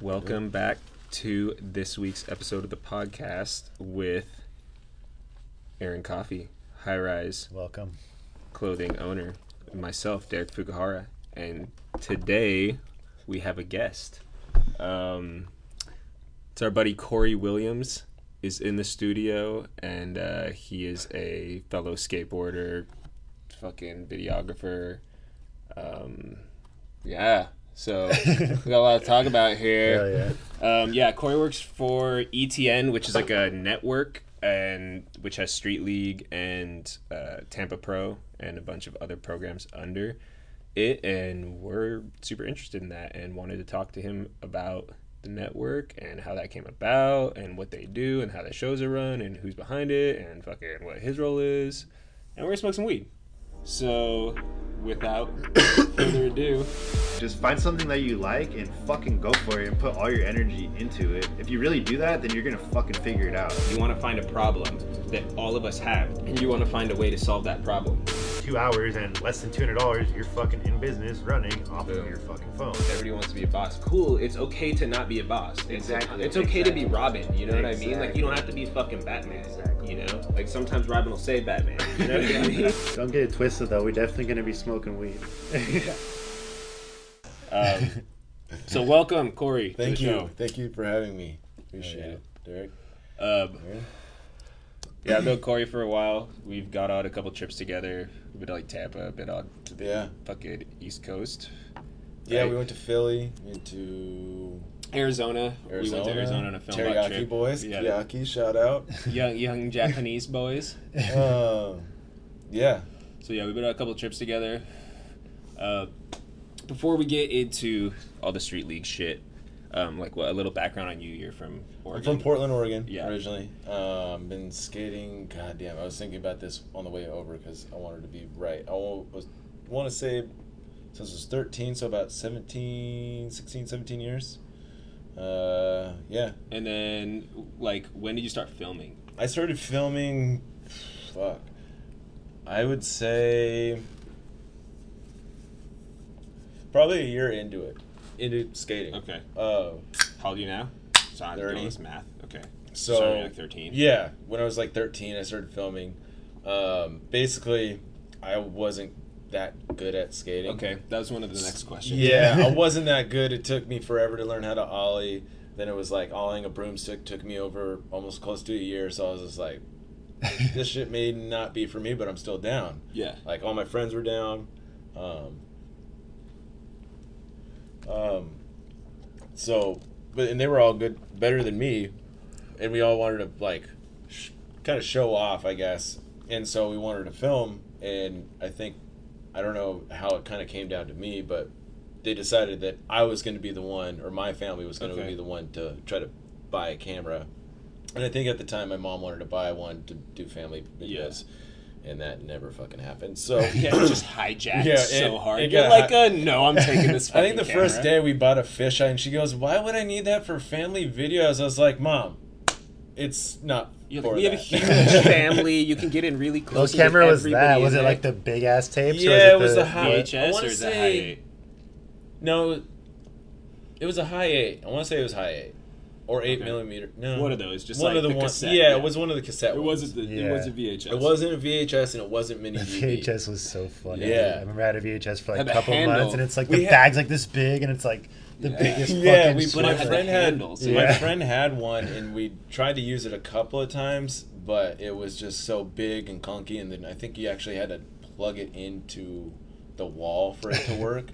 Welcome back to this week's episode of the podcast with Aaron Coffee, High Rise Welcome. clothing owner, myself, Derek Fukuhara. And today we have a guest. Um, it's our buddy Corey Williams is in the studio, and uh, he is a fellow skateboarder, fucking videographer. Um, yeah, so we got a lot to talk about here. Hell yeah. Um, yeah, Corey works for ETN, which is like a network, and which has Street League and uh, Tampa Pro and a bunch of other programs under it. And we're super interested in that and wanted to talk to him about the network and how that came about and what they do and how the shows are run and who's behind it and fucking what his role is. And we're gonna smoke some weed. So, without further ado, Just find something that you like and fucking go for it and put all your energy into it. If you really do that, then you're gonna fucking figure it out. You want to find a problem that all of us have, and you want to find a way to solve that problem. Two hours and less than two hundred dollars, you're fucking in business running off Boom. of your fucking phone. Everybody wants to be a boss. Cool. It's okay to not be a boss. It's- Exactly. It's okay to be Exactly. Robin. You know what I mean? Like you don't have to be fucking Batman. Exactly. You know, like sometimes Robin will say Batman. You know what I mean? Don't get it twisted though. We're definitely gonna be smoking weed. Um, so welcome, Corey. Thank to you. the Thank you for having me. Appreciate yeah. it, Derek. Um, Aaron? Yeah, I've known Corey for a while. We've got on a couple trips together. We've been to like Tampa, been on to the Yeah. fucking East Coast. Yeah, Right. we went to Philly, went to Arizona. Arizona. We went to Arizona on a film Teriyaki trip. boys. Yeah, Teriyaki, shout out. young young Japanese boys. um, yeah. So yeah, we've been on a couple trips together. Uh, before we get into all the street league shit, um, like what a little background on you. You're from I'm from Portland, Oregon, Yeah. originally. Um, been skating. God damn, I was thinking about this on the way over because I wanted to be right. I was want to say since I was 13, so about 17, 16, 17 years. Uh, yeah, And then, like, when did you start filming? I started filming. Fuck. I would say probably a year into it, into skating. Okay. Uh, How old are you now? So I'm 30. doing this math. Okay. so like thirteen. Yeah, when I was like 13, I started filming. Um, basically, I wasn't that good at skating. Okay, that was one of the next questions. Yeah, I wasn't that good. It took me forever to learn how to ollie. Then it was like ollieing a broomstick took me over almost close to a year. So I was just like, this shit may not be for me, but I'm still down. Yeah. Like all my friends were down. Um, um, so, but and they were all good, better than me, and we all wanted to like, sh- kind of show off, I guess. And so we wanted to film, and I think, I don't know how it kind of came down to me, but they decided that I was going to be the one, or my family was going to Okay. be the one to try to buy a camera. And I think at the time my mom wanted to buy one to do family Yeah. Videos, and that never fucking happened. So Yeah, it just hijacked Yeah, so hard. it You're got like, hi- uh, no, I'm taking this. I think the fucking first day we bought a fisheye, and she goes, "Why would I need that for family videos?" I was like, "Mom, it's not You're for like, we have a huge family. You can get in really close. What camera was that? Was it like the big ass tapes? Yeah, or it was the the high- VHS wanna or is it high eight? no, it was a high eight. I want to say it was high eight or eight Okay. millimeter. No, One of those, just one like of the, the ones. cassette, yeah, yeah. it was one of the cassette. It ones. wasn't the. It wasn't VHS. It wasn't a VHS, and it wasn't mini The DV. VHS was so funny. Yeah. I remember I had a VHS for like Had a couple handle. months, and it's like We the had- bag's like this big, and it's like the Yeah. biggest. Yeah, fucking we But my it had switch. the friend had handle, so my friend had one, and we tried to use it a couple of times, but it was just so big and clunky, and then I think you actually had to plug it into the wall for it to work.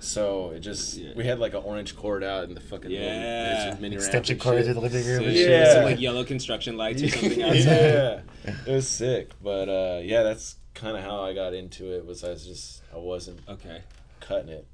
so it just Yeah. we had like an orange cord out in the fucking Yeah. it's a mini extension and cords in the living room. So and you shit. had some, Yeah. like yellow construction lights or something outside. yeah, it was sick, but uh, yeah, that's kind of how I got into it. Was I was just I wasn't Okay. cutting it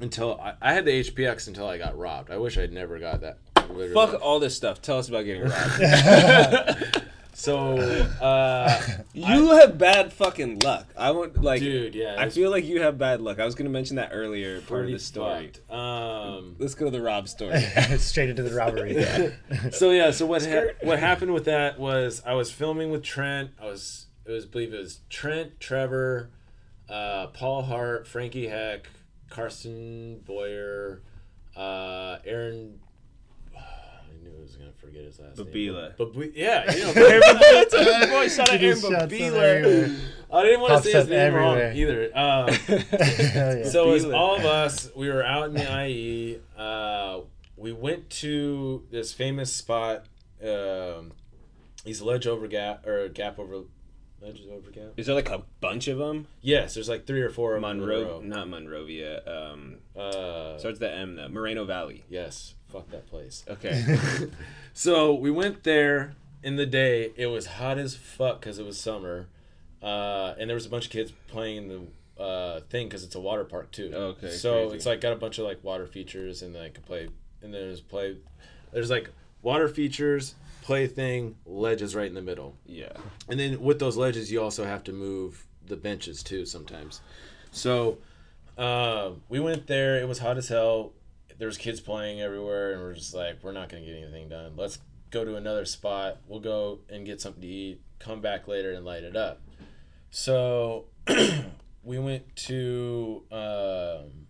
until I, I had the HPX until I got robbed. I wish I'd never got that. literally. Fuck all this stuff. Tell us about getting robbed. So, uh, you have bad fucking luck. I want like, dude, yeah, I feel like you have bad luck. I was gonna mention that earlier part of the story. fucked. Um, Let's go to the Rob story. Straight into the robbery. so yeah, so what ha- what happened with that was I was filming with Trent. I was it was I believe it was Trent, Trevor, uh, Paul Hart, Frankie Heck, Carson Boyer, uh, Aaron I was gonna forget his last Babila. name. But we, yeah, you know, Boy, shout out He Aaron just shouts Babila. I didn't want to say his name everywhere. wrong either. Um, yeah. so it was all of us. We were out in the IE. Uh, we went to this famous spot. Um, he's ledge over gap or gap over ledge over gap. Is there like a bunch of them? Yes, there's like three or four of them in a Monro, row. not Monrovia. Um, Uh, starts the M though. Moreno Valley. yes, fuck that place. Okay. So we went there in the day. It was hot as fuck because it was summer, uh, and there was a bunch of kids playing the uh, thing because it's a water park too. Okay, So crazy. it's like got a bunch of like water features and like a play, and then there's play. There's like water features, play thing, ledges right in the middle, yeah. and then with those ledges you also have to move the benches too sometimes. So uh, we went there. It was hot as hell. There's kids playing everywhere, and we're just like, we're not gonna get anything done. Let's go to another spot. We'll go and get something to eat. Come back later and light it up. So we went to um,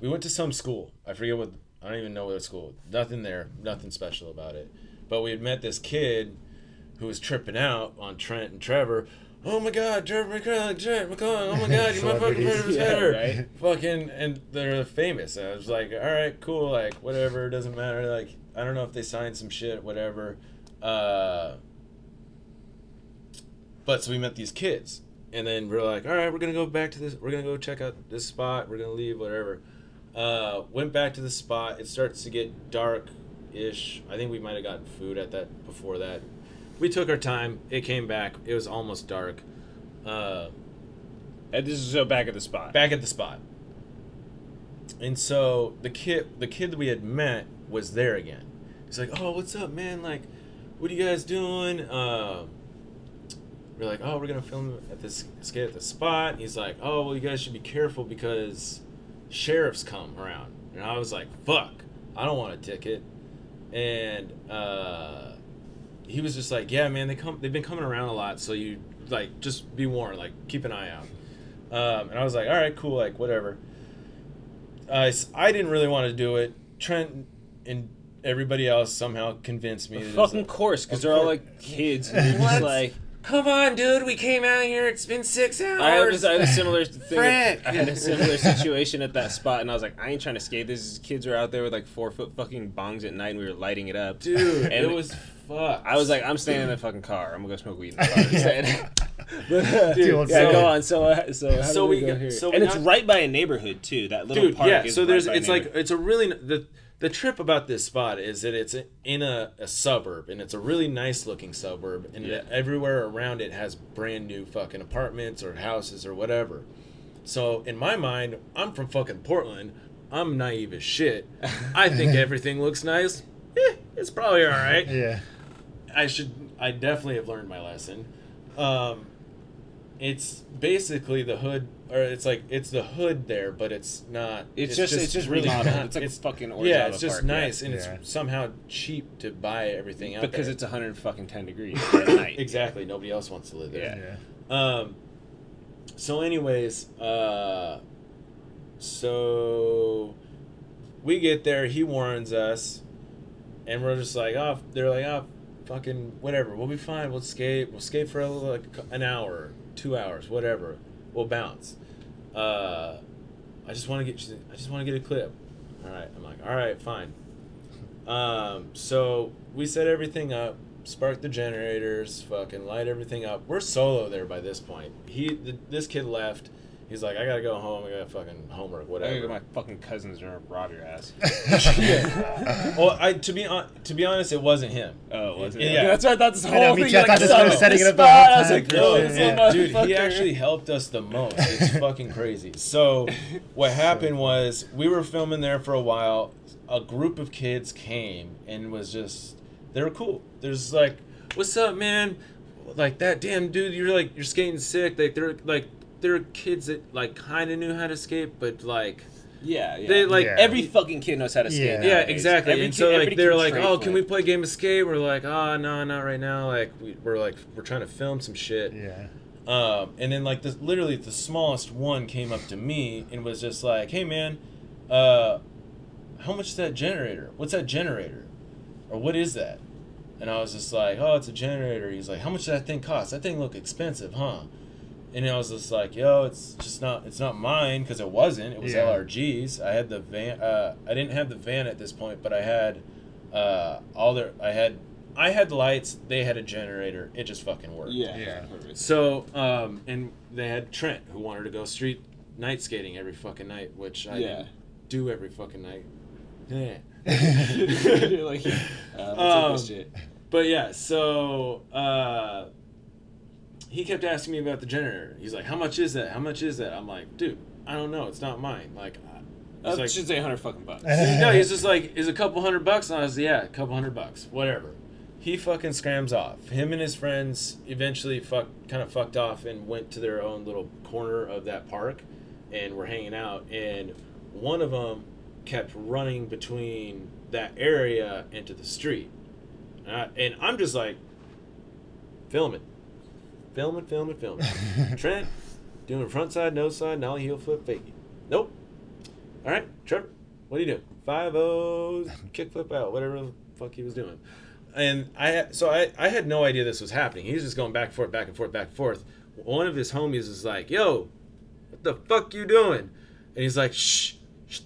we went to some school. I forget what I don't even know what school. Nothing there. Nothing special about it. But we had met this kid who was tripping out on Trent and Trevor. Oh my God, Trevor McClung, Trent McClung. Oh my God, you're my fucking Celebrities. favorite Yeah, ever. right? Fucking, and they're famous. And I was like, all right, cool, like whatever, doesn't matter. Like I don't know if they signed some shit, whatever. Uh, but so we met these kids, and then we're like, all right, we're gonna go back to this. We're gonna go check out this spot. We're gonna leave, whatever. Uh, went back to the spot. It starts to get dark ish. I think we might have gotten food at that before that. We took our time. It came back. It was almost dark. Uh, And this is so back at the spot. back at the spot. And so the kid, the kid that we had met, was there again. He's like, "Oh, what's up, man? Like, what are you guys doing?" Uh, we're like, "Oh, we're gonna film at this skate at the spot." He's like, "Oh, well, you guys should be careful because sheriffs come around." And I was like, "Fuck, I don't want a ticket." And uh, he was just like, "Yeah, man, they come. They've been coming around a lot, so you like just be warned. Like, keep an eye out." Um, and I was like, all right, cool, like whatever. Uh, s- I didn't really want to do it. Trent and everybody else somehow convinced me. Of It fucking like, course, because they're all like kids. And you're What? just like, Come on, dude, we came out here. It's been six hours. I had, this, I had a similar thing. Frick. I had a similar situation at that spot, and I was like, I ain't trying to skate. These kids are out there with like four foot fucking bongs at night, and we were lighting it up. dude, And it was fucked. I was like, I'm staying in the fucking car. I'm gonna go smoke weed in the car instead. but, uh, Dude, yeah, so- go on. So, uh, so, how So did we, we go got- here? so and we it's right by a neighborhood too. That little dude park. yeah is so right there's by a it's like it's a really the the trip about this spot is that it's in a, a suburb and it's a really nice looking suburb and Yeah. everywhere around it has brand new fucking apartments or houses or whatever so in my mind i'm from fucking portland i'm naive as shit i think everything looks nice eh, it's probably all right Yeah. I should. I definitely have learned my lesson. Um, it's basically the hood, or it's like it's the hood there, but it's not. It's, just, it's just remodeled. not- It's like a fucking yeah, it's just park, yeah. nice, and Yeah. it's somehow cheap to buy everything out because there. it's 100 fucking 10 degrees at night. exactly nobody else wants to live there. Yeah. Um. So, anyways, uh, so we get there. He warns us, and we're just like, oh, they're like, oh, fucking whatever. We'll be fine. We'll skate. We'll skate for like an hour, two hours, whatever. We'll bounce. Uh, I just want to get. I just want to get a clip. All right. I'm like, all right, fine. Um, so we set everything up, spark the generators, fucking light everything up. We're solo there by this point. He, th- this kid left. He's like, I gotta go home. I got fucking homework, I whatever. gotta get my fucking cousins and rob your ass. Yeah. well, I to be on, to be honest, it wasn't him. Oh, was it? Yeah. That's what I thought this I whole know, me thing too. I thought this was up setting it up the spot. I was like, yo, this Yeah. Dude, he actually helped us the most. It's fucking crazy. So, what happened was we were filming there for a while. A group of kids came and was just they were cool. There's like, "What's up, man?" Like that damn dude, you're like you're skating sick. Like they're like they're kids that like kind of knew how to skate, but like Yeah, yeah. they like Yeah. every fucking kid knows how to skate. Yeah. yeah, exactly. Every and kid- so like they're like, "Oh, can it." we play a game of skate?" We're like, "Oh, no, not right now." Like we, we're like we're trying to film some shit. Yeah. Um, and then like this, literally the smallest one came up to me and was just like, "Hey man, uh, how much is that generator? What's that generator?" or what is that? And I was just like, oh, it's a generator. He's like, how much does that thing cost? That thing look expensive, huh? And I was just like, yo, it's just not, it's not mine because it wasn't. It was Yeah. LRG's. I had the van. Uh, I didn't have the van at this point, but I had uh, all their. I had, I had the lights. They had a generator. It just fucking worked. Yeah. Yeah. Perfect. So, um, and they had Trent who wanted to go street night skating every fucking night, which I Yeah. didn't do every fucking night. Yeah. You're like, uh, let's Um, take this shit. But yeah, so uh, he kept asking me about the generator. He's like, "How much is that? How much is that?" I'm like, "Dude, I don't know. It's not mine." Like, I- I he's like, should say hundred fucking bucks. no, he's just like, "Is a couple hundred bucks?" And I was, "Yeah, a couple hundred bucks, whatever." He fucking scrams off. Him and his friends eventually fuck, kind of fucked off and went to their own little corner of that park, and were hanging out. And one of them kept running between that area into the street, and, I, and I'm just like, film it, film it, film it, film. Trent doing front side, nose side, nollie heel flip, fakie. Nope. All right, Trevor, what are you doing? Five O's, kick flip out, whatever the fuck he was doing. And I, so I, I had no idea this was happening. He was just going back and forth, back and forth, back and forth. One of his homies is like, "Yo, what the fuck you doing?" And he's like, "Shh, shh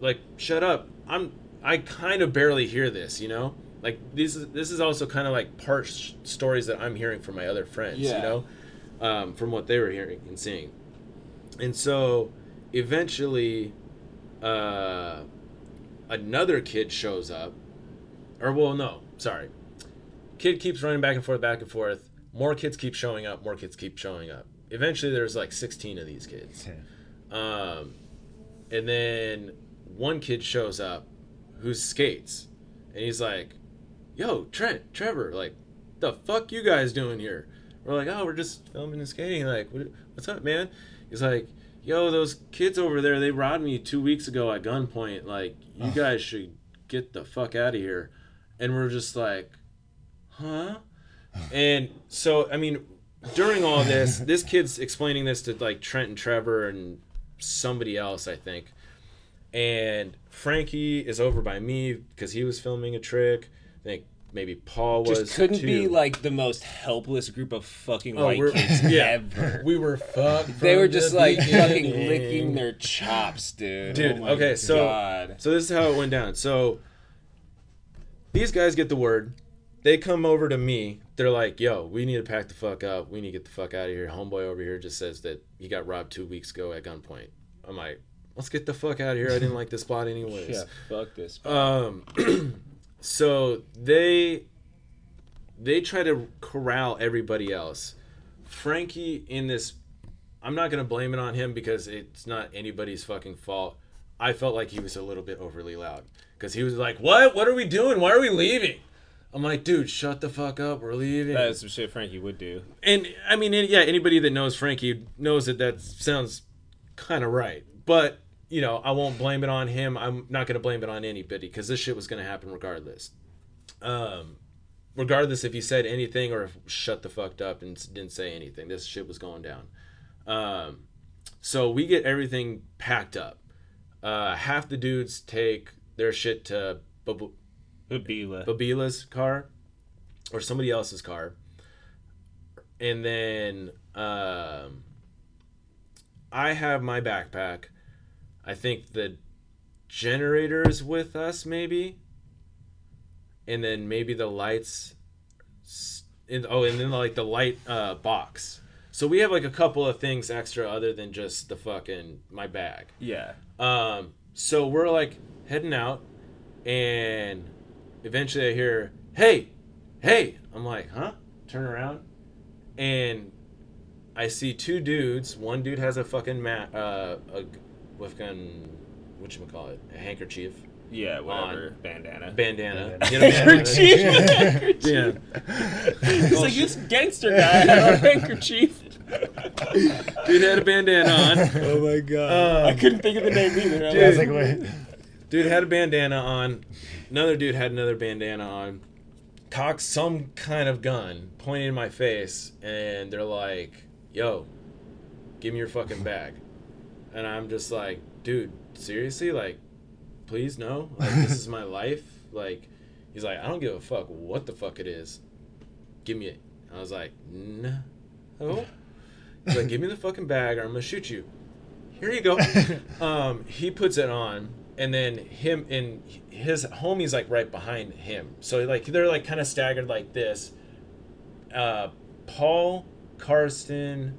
like shut up." I'm, I kind of barely hear this, you know. Like this is this is also kind of like part sh- stories that I'm hearing from my other friends, you know, um, from what they were hearing and seeing. And so eventually, uh, another kid shows up. Or, well, no, sorry. Kid keeps running back and forth, back and forth. More kids keep showing up, more kids keep showing up. Eventually, there's like 16 of these kids. Um, and then one kid shows up who skates. And he's like, Yo, Trent, Trevor, like, the fuck you guys doing here? We're like, oh, we're just filming and skating. Like, what, what's up, man? He's like, yo, those kids over there, they robbed me two weeks ago at gunpoint. Like, you guys should get the fuck out of here. And we're just like, huh? And so, I mean, during all this, this kid's explaining this to like Trent and Trevor and somebody else, I think. And Frankie is over by me because he was filming a trick. I think maybe Paul was. Just couldn't be like the most helpless group of fucking Oh, white kids yeah. ever. We were fucked. they were the just like fucking licking their chops, dude. Dude, Oh okay, so God. so this is how it went down. So these guys get the word. They come over to me. They're like, "Yo, we need to pack the fuck up. We need to get the fuck out of here." Homeboy over here just says that he got robbed two weeks ago at gunpoint. I'm like, "Let's get the fuck out of here. I didn't like this spot anyways." yeah, fuck this. Um, so they they try to corral everybody else. Frankie in this, I'm not gonna blame it on him because it's not anybody's fucking fault. I felt like he was a little bit overly loud because he was like, "What? What are we doing? Why are we leaving?" I'm like, "Dude, shut the fuck up. We're leaving." That's some shit Frankie would do. and I mean, yeah, anybody that knows Frankie knows that that sounds kind of right. But you know, I won't blame it on him. I'm not going to blame it on anybody because this shit was going to happen regardless. Um, regardless if he said anything or if shut the fucked up and didn't say anything, this shit was going down. Um, so we get everything packed up. Uh, half the dudes take their shit to Babila. Babila's car or somebody else's car. And then um, I have my backpack. I think the generator is with us, maybe. And then maybe the lights. And, oh, and then like the light uh, box. So we have like a couple of things extra other than just the fucking my bag. Yeah. Um, so we're like heading out, and eventually I hear, "Hey, hey!" I'm like, "Huh?" Turn around, and I see two dudes. One dude has a fucking mat, uh, a fucking what you call it, a handkerchief, Yeah, whatever. Bandana. bandana. Bandana. You know, Handkerchief. yeah. He's like, this gangster guy had a handkerchief. Dude had a bandana on. Oh my god. Um, I couldn't think of the name either. I'm I was like, like, wait. Dude had a bandana on. Another dude had another bandana on. Cocked some kind of gun, pointing in my face, and they're like, "Yo, give me your fucking bag." And I'm just like, "Dude, seriously? Like, please no. Like, this is my life. Like, He's like, I don't give a fuck what the fuck it is. Give me it. I was like, no. Oh, he's like, give me the fucking bag or I'm gonna shoot you. Here you go. um, he puts it on, and then him and his homie's like right behind him. So like they're like kind of staggered like this. Uh, Paul, Karsten,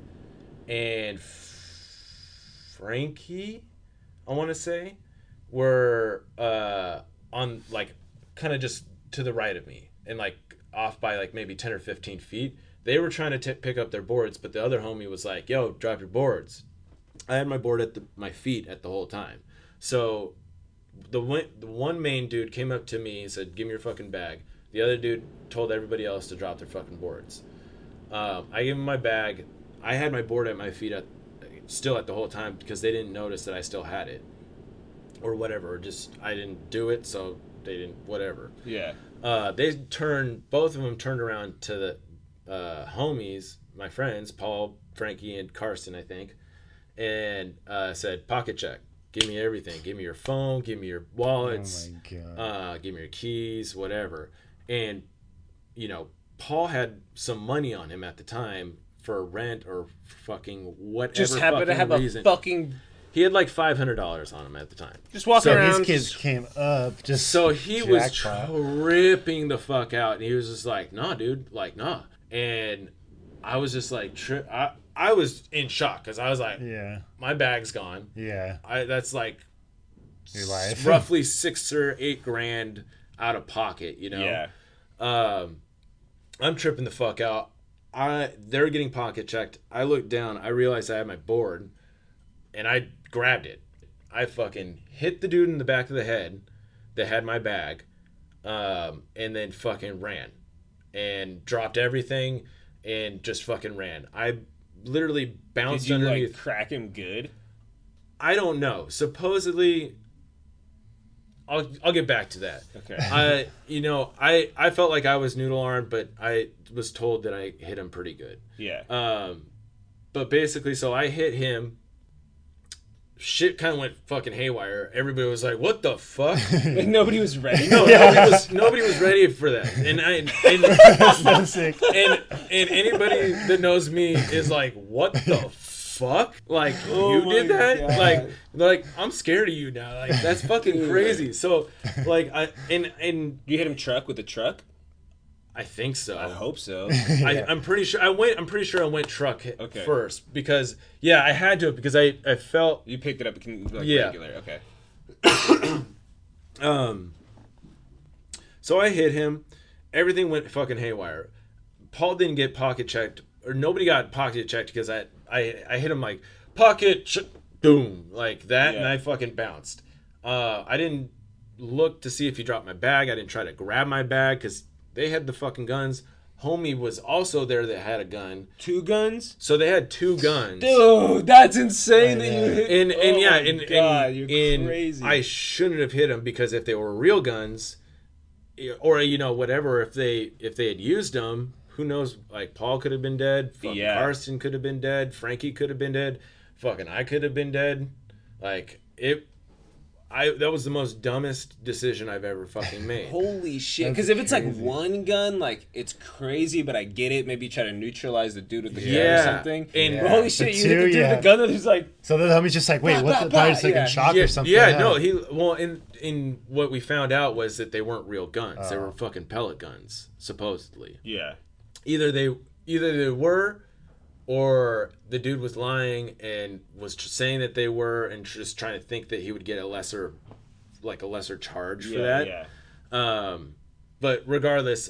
and Frankie, I want to say, were uh, on like kind of just to the right of me and like off by like maybe 10 or 15 feet. They were trying to t- pick up their boards, but the other homie was like, yo, drop your boards. I had my board at the, my feet at the whole time. So the one, the one main dude came up to me and said, give me your fucking bag. The other dude told everybody else to drop their fucking boards. Um, I gave him my bag. I had my board at my feet at still at the whole time because they didn't notice that I still had it or whatever. Or just I didn't do it, so they didn't whatever. Yeah. Uh, they turned both of them turned around to the uh, homies, my friends, Paul, Frankie, and Karsten, I think, and uh, said, "Pocket check. Give me everything. Give me your phone. Give me your Oh wallets. my god. uh, give me your keys, whatever." And you know, Paul had some money on him at the time for rent or fucking whatever. Just happened to fucking have reason. a fucking. He had like five hundred dollars on him at the time. Just walking So around. His kids came up just So he was jackpot. tripping the fuck out, and he was just like, "Nah, dude, like, nah." And I was just like, tri- I I was in shock because I was like, yeah, my bag's gone. yeah. I that's like Your life. roughly six or eight grand out of pocket, you know. Yeah. Um, I'm tripping the fuck out. I they're getting pocket checked. I looked down. I realized I had my board, and I grabbed it. I fucking hit the dude in the back of the head that had my bag, um, and then fucking ran, and dropped everything, and just fucking ran. I literally bounced Did you underneath. like crack him good? I don't know. Supposedly, I'll I'll get back to that. Okay. I you know I I felt like I was noodle armed, but I was told that I hit him pretty good. yeah. Um, but basically, so I hit him. Shit kind of went fucking haywire. Everybody was like, "What the fuck?" Like nobody was ready. No, nobody was nobody was ready for that. And I and, so sick. and and anybody that knows me is like, "What the fuck? Like Oh you did that? God. Like like I'm scared of you now. Like that's fucking crazy." So like I and and You hit him truck with a truck? I think so. I hope so. I, I'm pretty sure I went. I'm pretty sure I went truck hit Okay. first because yeah, I had to because I I felt You picked it up like Yeah. regular. Okay. um. So I hit him. Everything went fucking haywire. Paul didn't get pocket checked, or nobody got pocket checked because I I I hit him like pocket ch- boom like that, and I fucking bounced. Uh, I didn't look to see if he dropped my bag. I didn't try to grab my bag because they had the fucking guns. Homie was also there that had a gun, Two guns? so they had two guns. Dude, that's insane that you hit. and and Oh yeah, and, God, and, you're and crazy. I shouldn't have hit him because if they were real guns, or you know whatever, if they if they had used them, who knows? Like Paul could have been dead, fucking Yeah. Karsten could have been dead, Frankie could have been dead, fucking I could have been dead. Like it, I that was the most dumbest decision I've ever fucking made. Holy shit! Because if it's like one gun, like it's crazy, but I get it. Maybe try to neutralize the dude with the gun or something. And- But holy shit, But you hit the dude yeah. with the gun, and he's like, So the homie's just like, wait, Bah, what? bah, The, probably bah, just like yeah. in shock yeah, or something. yeah, no, he well, in in what we found out was that they weren't real guns; they Oh. were fucking pellet guns, supposedly. yeah, either they either they were or the dude was lying and was tr- saying that they were and just trying to think that he would get a lesser like a lesser charge for yeah, that yeah. um but regardless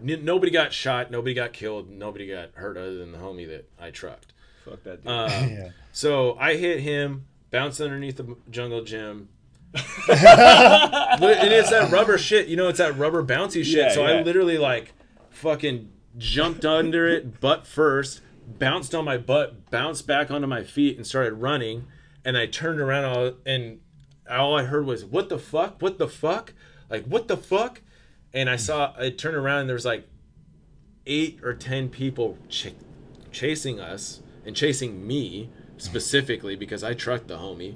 n- nobody got shot nobody got killed nobody got hurt other than the homie that i trucked Fuck that dude. um, yeah. so i hit him bounced underneath the jungle gym and it's that rubber shit, you know, it's that rubber bouncy shit. Yeah, so I literally like fucking jumped under it butt first, bounced on my butt, bounced back onto my feet, and started running. And I turned around and all I heard was, "What the fuck? What the fuck? Like what the fuck?" And I saw I turned around and there was like eight or ten people ch- chasing us and chasing me specifically because I trucked the homie.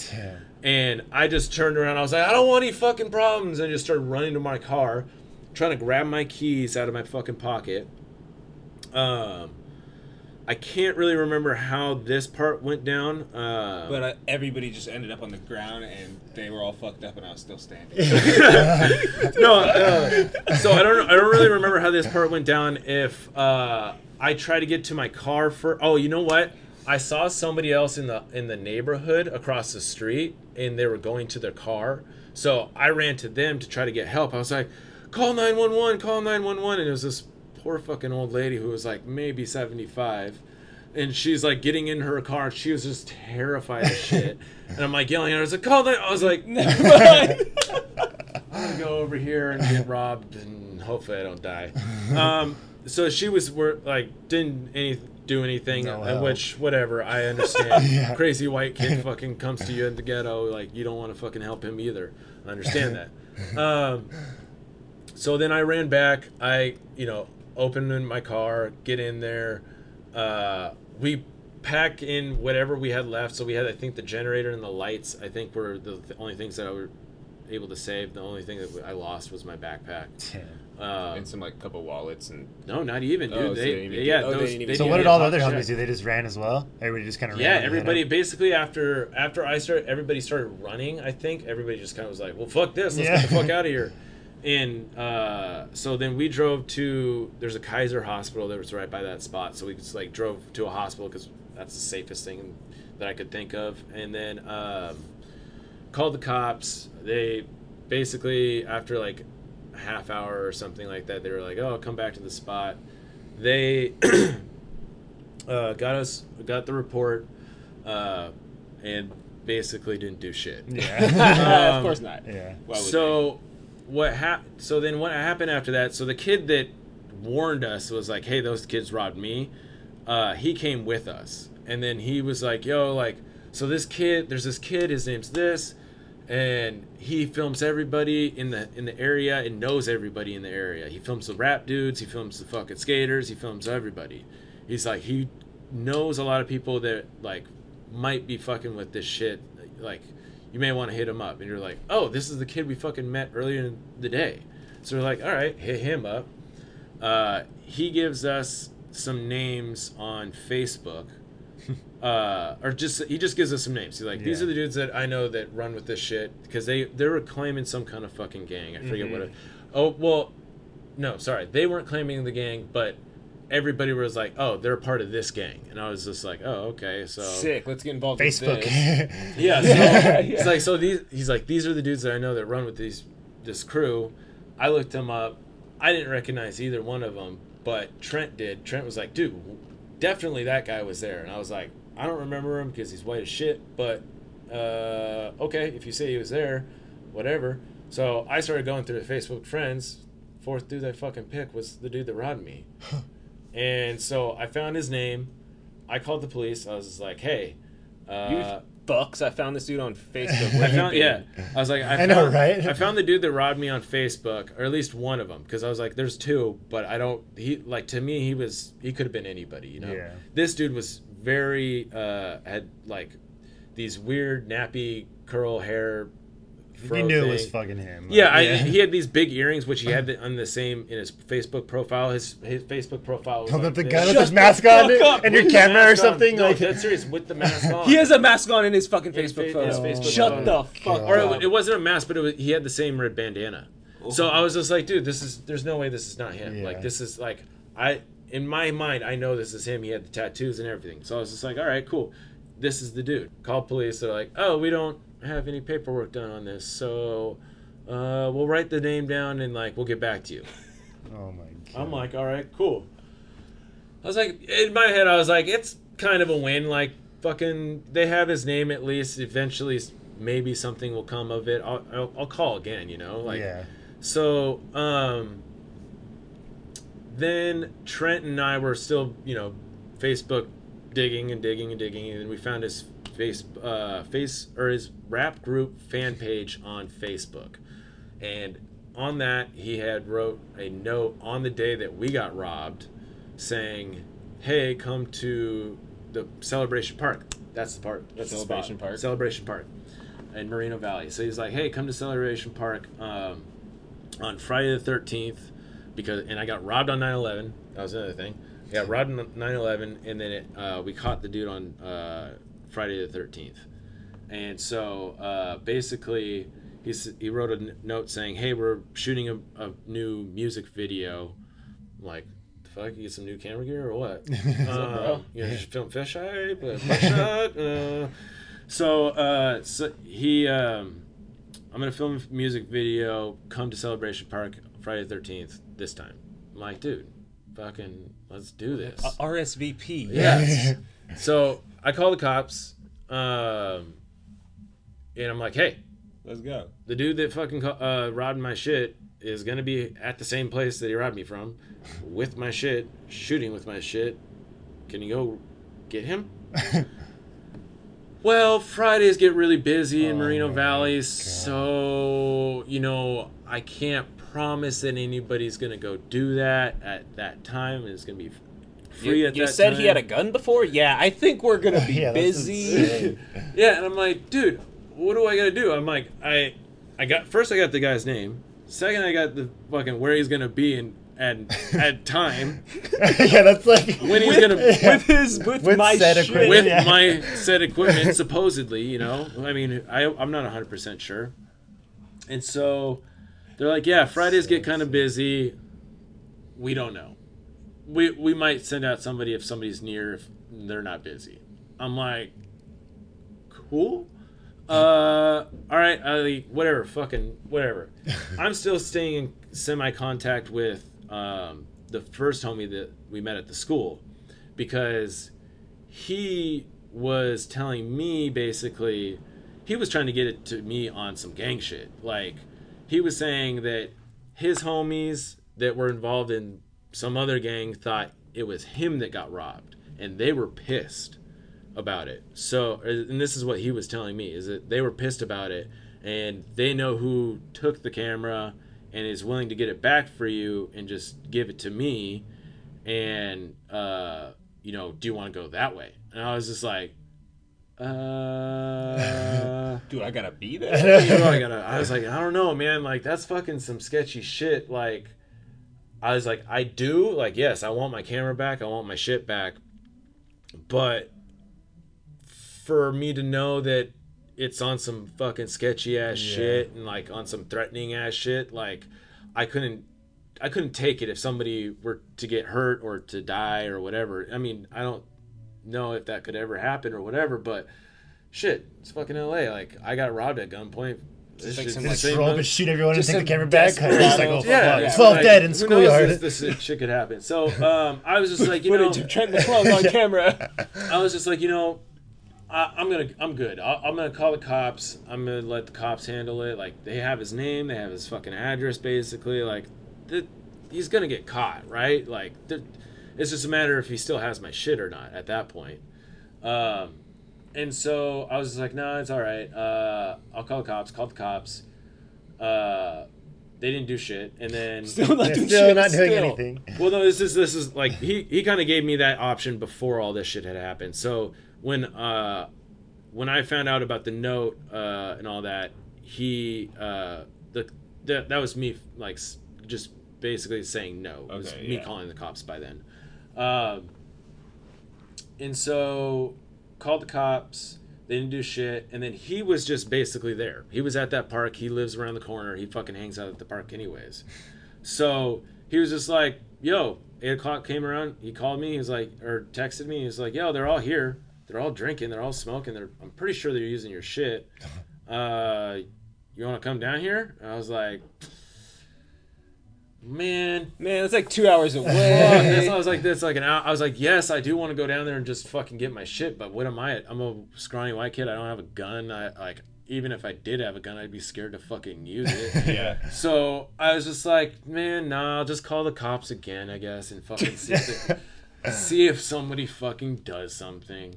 And I just turned around. I was like, I don't want any fucking problems. And I just started running to my car. trying to grab my keys out of my fucking pocket. Um, I can't really remember how this part went down. Uh, But uh, everybody just ended up on the ground, and they were all fucked up, and I was still standing. no, uh, so I don't. I don't really remember how this part went down. If uh, I tried to get to my car for, oh, you know what? I saw somebody else in the in the neighborhood across the street, and they were going to their car. So I ran to them to try to get help. I was like, "Call nine one one! Call nine one one!" And it was this poor fucking old lady who was like maybe seventy five. And she's like getting in her car. She was just terrified as shit. And I'm like yelling at her. I was like, "Call that!" I was like, "Never mind." I'm gonna go over here and get robbed, and hopefully I don't die. Um, so she was were like didn't any do anything, No uh, which whatever I understand. Yeah. Crazy white kid fucking comes to you in the ghetto, like you don't want to fucking help him either. I understand that. Um, so then I ran back. I you know open in my car, get in there. Uh, we pack in whatever we had left. So we had I think the generator and the lights. I think were the, the only things that I were able to save. The only thing that I lost was my backpack. Um, and some like couple wallets and no, not even, dude. Oh, so they, they even they- yeah, oh, those, didn't they So what did all the other shit. homies do? They just ran as well. Everybody just kind of Yeah, everybody basically after after I started, everybody started running. I think everybody just kind of was like, "Well, fuck this, let's Yeah. get the fuck out of here." And uh, so then we drove to there's a Kaiser hospital that was right by that spot, so we just like drove to a hospital because that's the safest thing that I could think of, and then um, called the cops. They basically after like a half hour or something like that, they were like, "Oh, come back to the spot." They uh, got us got the report uh, and basically didn't do shit. Yeah. of course not. yeah. Why would So what hap- So then what happened after that? So the kid that warned us was like, "Hey, those kids robbed me." Uh, he came with us, and then he was like, "Yo, like, so this kid, there's this kid. His name's this." And he films everybody in the in the area and knows everybody in the area. He films the rap dudes. He films the fucking skaters. He films everybody. He's like he knows a lot of people that like might be fucking with this shit. Like you may want to hit him up, and you're like, oh, this is the kid we fucking met earlier in the day. So we're like, all right, hit him up. Uh, he gives us some names on Facebook. Uh, or just he just gives us some names. He's like, these Yeah. are the dudes that I know that run with this shit because they they were claiming some kind of fucking gang. I forget what. It, oh well, no, sorry, they weren't claiming the gang, but everybody was like, oh, they're part of this gang, and I was just like, oh, okay, so Sick. Let's get involved Facebook. with this. yeah, so Yeah. it's like so these he's like these are the dudes that I know that run with these this crew. I looked them up. I didn't recognize either one of them, but Trent did. Trent was like, "Dude, definitely that guy was there." And I was like, "I don't remember him because he's white as shit, but uh, okay, if you say he was there, whatever." So I started going through the Facebook friends. Fourth dude I fucking picked was the dude that robbed me. And so I found his name. I called the police. I was just like, "Hey, uh, You fucks. I found this dude on Facebook. Where I found, yeah. I was like, I, I found, know, right? I found the dude that robbed me on Facebook, or at least one of them, because I was like, there's two, but I don't. He like to me, he was he could have been anybody, you know. Yeah. This dude was very uh had like these weird nappy curl hair. Fro you knew it was fucking him. Yeah, I, Like, he had these big earrings, which he had the, on the same in his Facebook profile. His his Facebook profile was Hold like up the this. gun with his the mask on fuck up and your camera or mask on. something. No, like, that's serious. With the mask on. He has a mask on in his fucking In Facebook fa- photo. his Facebook Shut photo. the oh, fuck God. or it, it wasn't a mask, but it was, he had the same red bandana. So I was just like, dude, this is there's no way this is not him. Yeah. Like this is like I in my mind I know this is him. He had the tattoos and everything. So I was just like, all right, cool. This is the dude. Call police. They're like, oh, we don't have any paperwork done on this, so uh, we'll write the name down and like we'll get back to you. oh my god. I'm like, all right, cool. I was like, in my head, I was like, it's kind of a win. Like, fucking, they have his name at least. Eventually, maybe something will come of it. I'll, I'll, I'll call again, you know? Like, yeah. so, um, then Trent and I were still, you know, Facebook digging and digging and digging, and we found his face, uh, face or his rap group fan page on Facebook, and on that he had wrote a note on the day that we got robbed, saying, "Hey, come to the Celebration Park." That's the part. That's the spot. Celebration Park? Celebration Park, in Moreno Valley. So he's like, "Hey, come to Celebration Park." Um, on Friday the 13th because and I got robbed on 9/11. That was another thing. Yeah, robbed on 9/11 and then it, uh, we caught the dude on uh, Friday the 13th. And so uh, basically he's, he wrote a n- note saying, "Hey, we're shooting a, a new music video." I'm like, the fuck, you get some new camera gear or what? um, you know, just film fisheye, but shot. Uh, so, uh, so he, um, I'm gonna film a music video. Come to Celebration Park Friday the 13th this time. I'm like, dude, fucking, let's do this. Uh, RSVP. Yes. so I call the cops, um, and I'm like, hey, Let's go. the dude that fucking uh, robbed my shit is gonna be at the same place that he robbed me from, with my shit, shooting with my shit. Can you go get him? well, Fridays get really busy in Oh Moreno Valley, God. so you know I can't promise that anybody's gonna go do that at that time. It's gonna be free You, at you that said time. he had a gun before? Yeah, I think we're gonna be Yeah, busy. Yeah, and I'm like, dude, what do I gotta do? I'm like, I, I got first, I got the guy's name. Second, I got the fucking where he's gonna be and and at time yeah, that's like when he's gonna with his with, With my said shit. equipment. with Yeah. my said equipment supposedly. You know, I mean, I I'm not 100 percent sure. And so they're like, yeah, Fridays get kind of busy. We don't know. We we might send out somebody if somebody's near if they're not busy. I'm like, cool. Uh, all right, I, whatever, fucking whatever. I'm still staying in semi contact with um, the first homie that we met at the school because he was telling me basically he was trying to get it to me on some gang shit. Like he was saying that his homies that were involved in some other gang thought it was him that got robbed and they were pissed about it. So and this is what he was telling me is that they were pissed about it and they know who took the camera and is willing to get it back for you and just give it to me and uh you know, do you want to go that way? And I was just like, uh, Dude, I gotta be there. I gotta. I was like, I don't know, man. Like that's fucking some sketchy shit. Like, I was like, I do. Like, yes, I want my camera back. I want my shit back. But for me to know that it's on some fucking sketchy ass Yeah. shit and like on some threatening ass shit, like I couldn't. I couldn't take it if somebody were to get hurt or to die or whatever. I mean, I don't know if that could ever happen or whatever, but shit, it's fucking LA. Like I got robbed at gunpoint. This like shit- some, the like, just up and shoot everyone Just and take the camera back. desperate Just like, oh, yeah, fuck. yeah, 12 like, dead in schoolyard. This, this shit could happen. So um, I was just like, you know, Footage of Trent McClung on camera. I was just like, you know, I, I'm gonna, I'm good. I, I'm gonna call the cops. I'm gonna let the cops handle it. Like they have his name, they have his fucking address, basically. Like, th- he's gonna get caught, right? Like, it's just a matter if he still has my shit or not at that point. Um, and so I was just like, no, it's all right. Uh, I'll call the cops. Called the cops. Uh, they didn't do shit, and then Still not doing still shit. not doing still. anything. well, no, this is this is like he he kind of gave me that option before all this shit had happened. So when uh when I found out about the note uh and all that, he uh the that that was me like just basically saying no. It was Okay, me yeah. calling the cops by then. Um and so called the cops. They didn't do shit, and then he was just basically there. He was at that park. He lives around the corner. He fucking hangs out at the park anyways. So he was just like, "Yo." Eight o'clock came around. He called me. He was like, or texted me. He was like, "Yo, they're all here. They're all drinking. They're all smoking. They're. I'm pretty sure they're using your shit. Uh, you want to come down here?" And I was like, "Man, Man, it's like two hours fuck this." away. I was like, "This like an hour." I was like, "Yes, I do want to go down there and just fucking get my shit." But what am I? I'm a scrawny white kid. I don't have a gun. I like. Even if I did have a gun, I'd be scared to fucking use it. yeah. So I was just like, man, nah, I'll just call the cops again, I guess, and fucking see if, they- see if somebody fucking does something.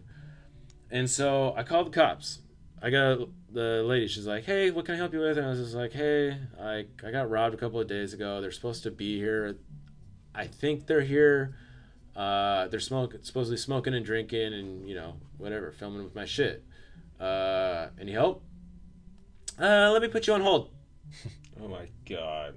And so I called the cops. I got the lady. She's like, hey, what can I help you with? And I was just like, hey, I I got robbed a couple of days ago. They're supposed to be here. I think they're here. Uh, they're smoking, supposedly smoking and drinking, and you know whatever, filming with my shit. Uh, any help? Uh, let me put you on hold. Oh my god.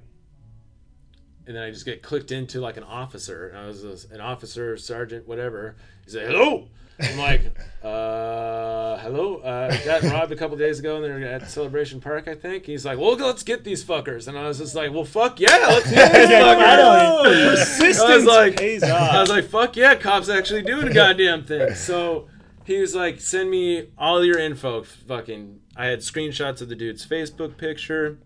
and then I just get clicked into like an officer, and I was an officer, sergeant, whatever. He's like, "Hello." I'm like, uh, hello. Uh, I got robbed a couple days ago, and they're at Celebration Park, I think. He's like, well, let's get these fuckers, and I was just like, well, fuck yeah, let's get these fuckers. Persistence I was like, pays I was like, fuck yeah, cops actually doing a goddamn thing. So he was like, send me all your info. Fucking, I had screenshots of the dude's Facebook picture,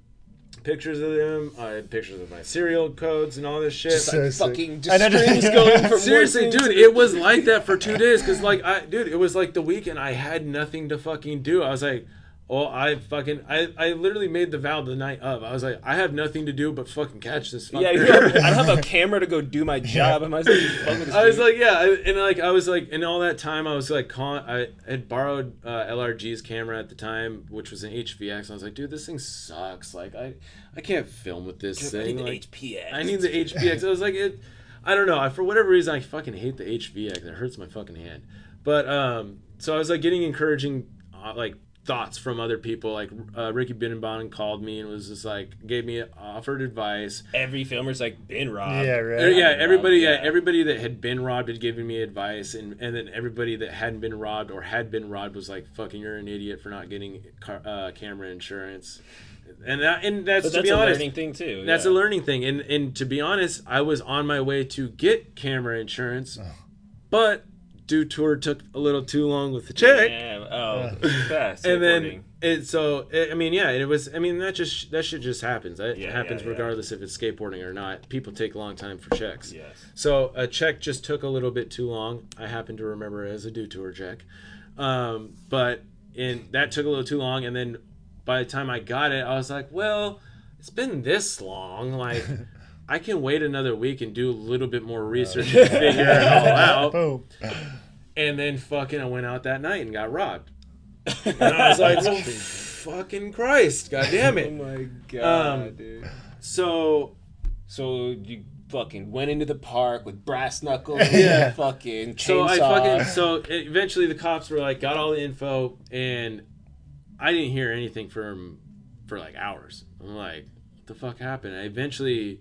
pictures of them. I had pictures of my serial codes and all this shit. So sick. fucking I just know- strings going from Seriously, one thing dude, to it was like that for two days. Cause like, I, dude, it was like the weekend. I had nothing to fucking do. I was like, well, I fucking, I, I literally made the vow the night of. I was like, I have nothing to do but fucking catch this. Fucker. Yeah, I don't have a camera to go do my job. I might as well just fuck with this I was like, yeah, I, and like I was like, in all that time, I was like, calling. I had borrowed uh, LRG's camera at the time, which was an HVX. I was like, dude, this thing sucks. Like, I, I can't film with this I thing. need the Like, HPX. I need the HVX. I was like, it. I don't know. I, for whatever reason, I fucking hate the HVX. It hurts my fucking hand. But um, so I was like getting encouraging, uh, like thoughts from other people. Like uh, Ricky Binnenbaum called me and was just like, gave me offered advice. Every filmer's like been robbed. Yeah, right. yeah, everybody, yeah. yeah. everybody that had been robbed had given me advice, and and then everybody that hadn't been robbed or had been robbed was like, "Fucking, you're an idiot for not getting car, uh, camera insurance," and that and that's, But to that's be a honest, learning thing too. that's a learning thing. And and to be honest, I was on my way to get camera insurance, but Dew Tour took a little too long with the check. Yeah, oh, fast. And then it so it, I mean yeah it was I mean that just that shit just happens It Yeah, happens yeah, yeah. regardless if it's skateboarding or not people take a long time for checks Yes. so a check just took a little bit too long. I happen to remember it as a Dew Tour check, um, but in that took a little too long. And then by the time I got it, I was like, well, it's been this long. Like I can wait another week and do a little bit more research and figure it all out. Boom. And then fucking, I went out that night and got robbed. And I was like, well, fucking Christ, god damn Oh my god, Um, dude. So So you fucking went into the park with brass knuckles, Yeah. and fucking chainsaw. So I fucking so eventually the cops were like got all the info and I didn't hear anything from for like hours. I'm like, what the fuck happened? I eventually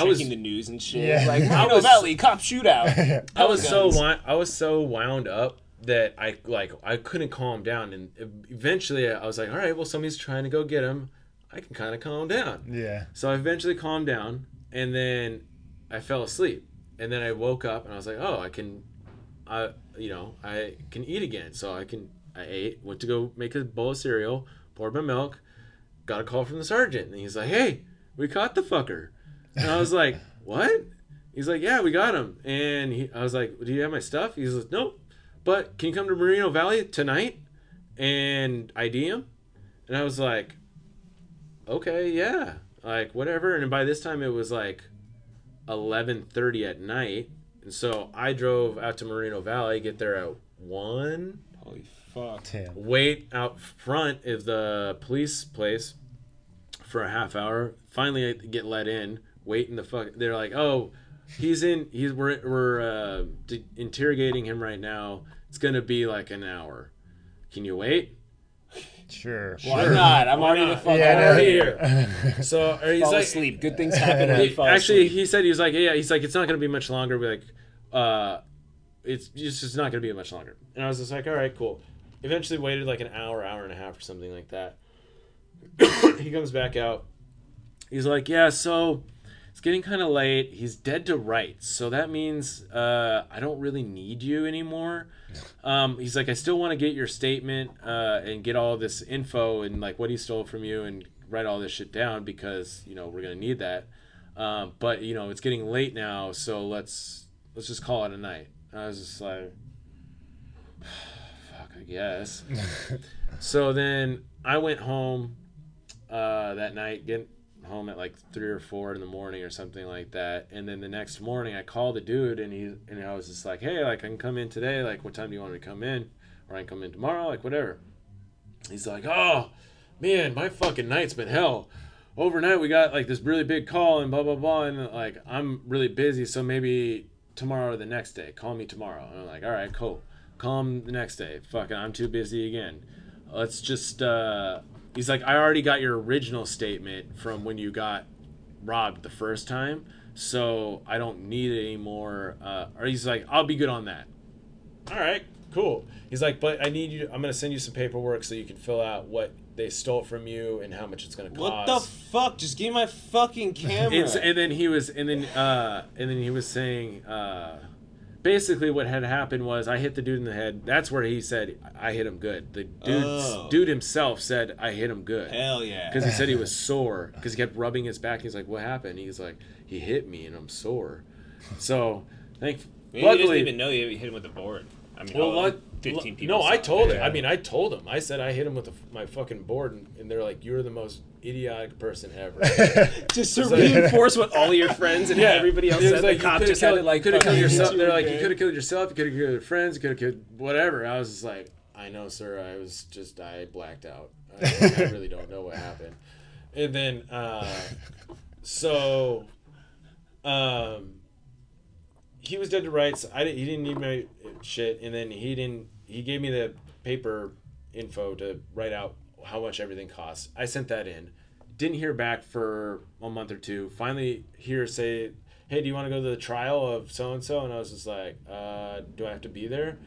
I was checking the news and shit. Yeah. Like I was- Valley cop shootout. I was so Guns. wi- I was so wound up that I like I couldn't calm down and eventually I was like, all right, well somebody's trying to go get him. I can kind of calm down. Yeah. So I eventually calmed down, and then I fell asleep, and then I woke up, and I was like, "Oh, I can, I, you know, I can eat again." So I can, I ate, went to go make a bowl of cereal, poured my milk, got a call from the sergeant, and he's like, "Hey, we caught the fucker," and I was like, "What?" He's like, "Yeah, we got him," and he, I was like, "Do you have my stuff?" He's like, "Nope, but can you come to Moreno Valley tonight and ID him?" And I was like, okay, yeah, like whatever. And by this time, it was like eleven thirty at night, and so I drove out to Moreno Valley, get there at one, Holy fuck. Damn. wait out front of the police place for a half hour. Finally, I get let in. Wait in the fuck. They're like, oh, he's in. He's we're we're uh, de- interrogating him right now. It's gonna be like an hour. Can you wait? Sure. Why sure. not? I'm Why already not? the fuck Yeah, I'm I already know. here. So or he's Fall like, asleep. Good things happen when He- you fall actually, asleep. he said he was like, yeah, he's like, it's not going to be much longer. We're like, uh, it's it's just not going to be much longer. And I was just like, all right, cool. Eventually, waited like an hour, hour and a half, or something like that. he comes back out. He's like, yeah, so it's getting kind of late. He's dead to rights, so that means uh, I don't really need you anymore. Um, he's like, I still want to get your statement uh, and get all this info and like what he stole from you and write all this shit down because you know we're gonna need that. Um, but you know it's getting late now, so let's let's just call it a night. I was just like, fuck, I guess. so then I went home uh, that night, get home at like three or four in the morning or something like that. And then the next morning, I called the dude, and he and I was just like, "Hey, like I can come in today. Like, what time do you want me to come in? Or I can come in tomorrow? Like, whatever." He's like, "Oh, man, my fucking night's been hell." Overnight, we got like this really big call and blah blah blah, and like I'm really busy, so maybe tomorrow or the next day. Call me tomorrow. And I'm like, all right, cool. Call him the next day. Fucking, I'm too busy again. Let's just. uh He's like, I already got your original statement from when you got robbed the first time. so I don't need it anymore. Uh, or he's like, I'll be good on that. All right, cool. He's like, but I need you. I'm gonna send you some paperwork so you can fill out what they stole from you and how much it's gonna cost. What the fuck? Just give me my fucking camera. It's, and then he was, and then, uh, and then he was saying, uh, basically what had happened was I hit the dude in the head. That's where he said I hit him good. The dude, Oh. dude himself said I hit him good Hell yeah. because he said he was sore because he kept rubbing his back. He's like, "What happened?" He's like, "He hit me and I'm sore." So, thank. Maybe he doesn't even know you hit him with the board. I mean, well, luck, 15 people. no, I told it. him. I mean, I told him. I said I hit him with the, my fucking board, and, and they're like, "You're the most idiotic person ever." Just to It's like- reinforce what all your friends and everybody else It said. like, the you cop coulda just killed, had to like could have killed yourself. They're you like, you could have killed yourself. You could have killed your friends. You could have killed whatever. I was just like, I know, sir. I was just I blacked out. I, I really don't know what happened. And then, uh, so, um, he was dead to rights. I didn't, he didn't need my shit, and then he didn't. He gave me the paper info to write out how much everything costs. I sent that in. Didn't hear back for a month or two. Finally, hear say, "Hey, do you want to go to the trial of so and so?" And I was just like, uh, "Do I have to be there?" And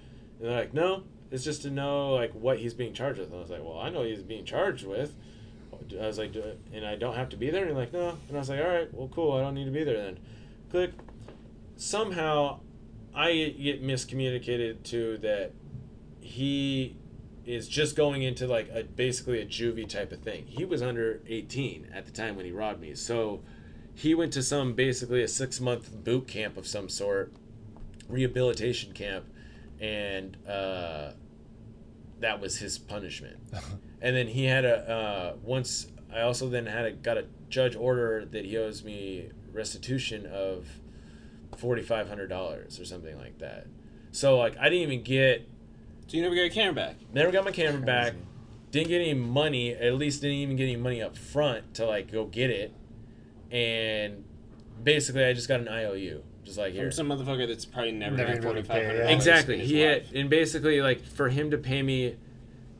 they're like, "No, it's just to know like what he's being charged with." And I was like, "Well, I know he's being charged with." I was like, and I don't have to be there. And they're like, no. And I was like, all right, well, cool. I don't need to be there then. Click. Somehow, I get miscommunicated to that he is just going into like a basically a juvie type of thing. He was under 18 at the time when he robbed me. So he went to some basically a six month boot camp of some sort, rehabilitation camp, and uh, that was his punishment. and then he had a uh, once. I also then had a got a judge order that he owes me restitution of forty five hundred dollars or something like that. So like I didn't even get So you never got your camera back. Never got my camera back. Didn't get any money. At least didn't even get any money up front to like go get it. And basically, I just got an IOU, just like here. From some motherfucker that's probably never, Never had even forty paid, yeah. exactly. He had, and basically, like for him to pay me,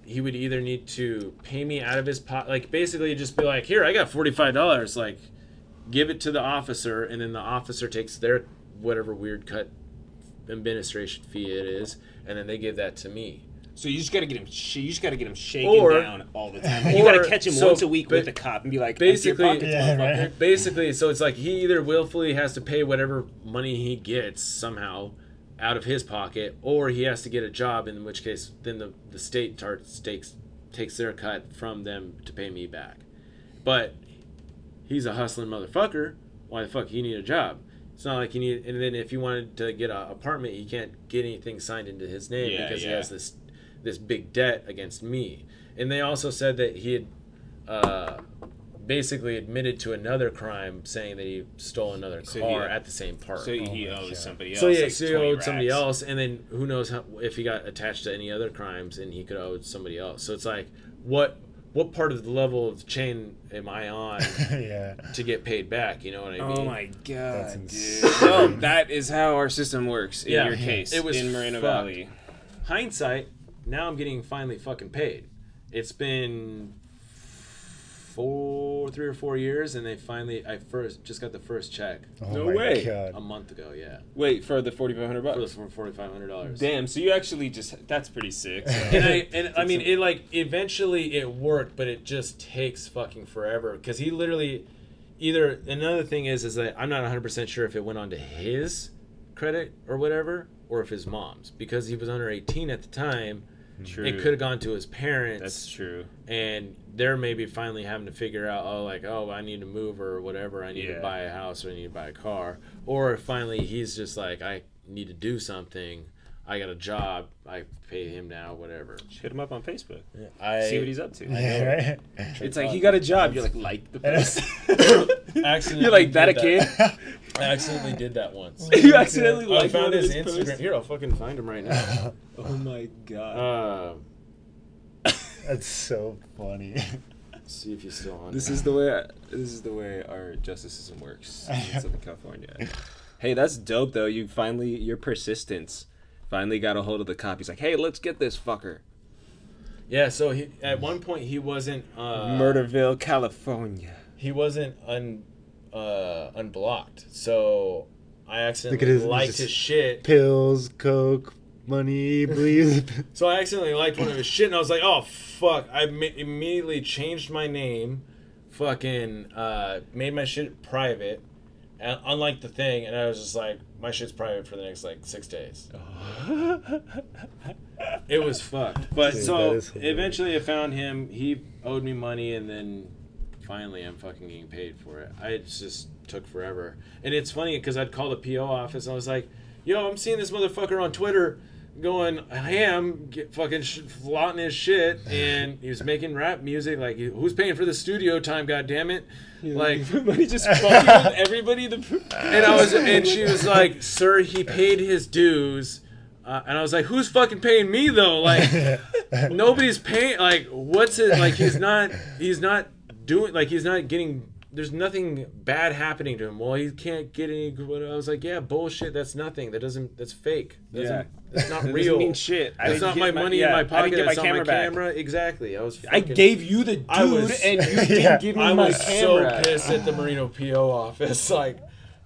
he would either need to pay me out of his pot, like basically just be like, here, I got forty five dollars, like give it to the officer, and then the officer takes their whatever weird cut administration fee it is, and then they give that to me. So you just gotta get him. sh- You just gotta get him shaken Or- down all the time. you or- gotta catch him so, once a week ba- with a cop and be like, "Empty your basically- pockets, Yeah, motherfucker." right. basically so it's like he either willfully has to pay whatever money he gets somehow out of his pocket or he has to get a job in which case then the, the state tar- takes takes their cut from them to pay me back but he's a hustling motherfucker why the fuck he need a job it's not like you need and then if he wanted to get an apartment he can't get anything signed into his name Yeah, because he has this this big debt against me and they also said that he had uh, basically admitted to another crime, saying that he stole another car So he- at the same park. So he my owes God. somebody else. So yeah, like so he 20 owed somebody else, and then who knows how, if he got attached to any other crimes, and he could owe somebody else. So it's like, what what part of the level of the chain am I on yeah. to get paid back? You know what I oh mean? Oh my That's god, dude! insane. no, that is how our system works. In Yeah. your case, It was in Moreno fucked. Valley. Hindsight, now I'm getting finally fucking paid. It's been four, three or four years, and they finally, I first just got the first check Oh No my way. a month ago. Yeah, Wait for the forty five hundred for the bucks. for forty five hundred dollars. Damn! So you actually just—that's pretty sick. So. and I and I mean it like eventually it worked, but it just takes fucking forever because he literally either another thing is is that I'm not 100 percent sure if it went on to his credit or whatever or if his mom's because he was under 18 at the time. True. It could have gone to his parents, That's true. and they're maybe finally having to figure out, oh, like, oh, I need to move or whatever. I need Yeah. to buy a house or I need to buy a car. Or finally, he's just like, I need to do something. I got a job. I pay him now, whatever. Hit him up on Facebook. I See what he's up to. Yeah, right? It's like he got a job. You're like like the post. accidentally You're like that a kid. I accidentally did that once. you accidentally I like found his his Instagram. posts? Here, I'll fucking find him right now. Oh my god. Uh, That's so funny. see if he's still on. This is the way. This is the way our justice system works in Southern California. Hey, that's dope though. You finally, your persistence, finally got a hold of the cop. He's like, "Hey, let's get this fucker." yeah. So he at one point he wasn't uh, Murderville, California. He wasn't un, uh, unblocked. So I Look at accidentally his- liked just- his shit. Pills, coke, money, please. So I accidentally liked one of his shit, and I was like, "Oh fuck!" I ma- immediately changed my name, fucking uh, made my shit private, uh, unlike the thing, and I was just like, "My shit's private for the next like six days." It was fucked. But Dude, that so is hilarious. Eventually, I found him. He owed me money, and then finally, I'm fucking getting paid for it. I it just took forever, and it's funny because I'd call the PO office, and I was like, "Yo, I'm seeing this motherfucker on Twitter." Going ham, get fucking sh- flaunting his shit, and he was making rap music. Like, who's paying for the studio time? God damn it! Like, everybody just fucking with everybody. The and I was, and she was like, "Sir, he paid his dues." Uh, and I was like, "Who's fucking paying me though? Like, nobody's paying. Like, what's it? Like, he's not. He's not doing. Like, he's not getting. There's nothing bad happening to him. Well, he can't get any. What I was like, yeah, bullshit. That's nothing. That doesn't. That's fake. That's Yeah. not, that's not That real. doesn't mean shit. I That's not get my money yeah, in my I pocket. didn't get my That's not camera my back. camera. Exactly. I was. I gave you the dude, was- and you didn't give me I my was so pissed at the Moreno PO office. Like,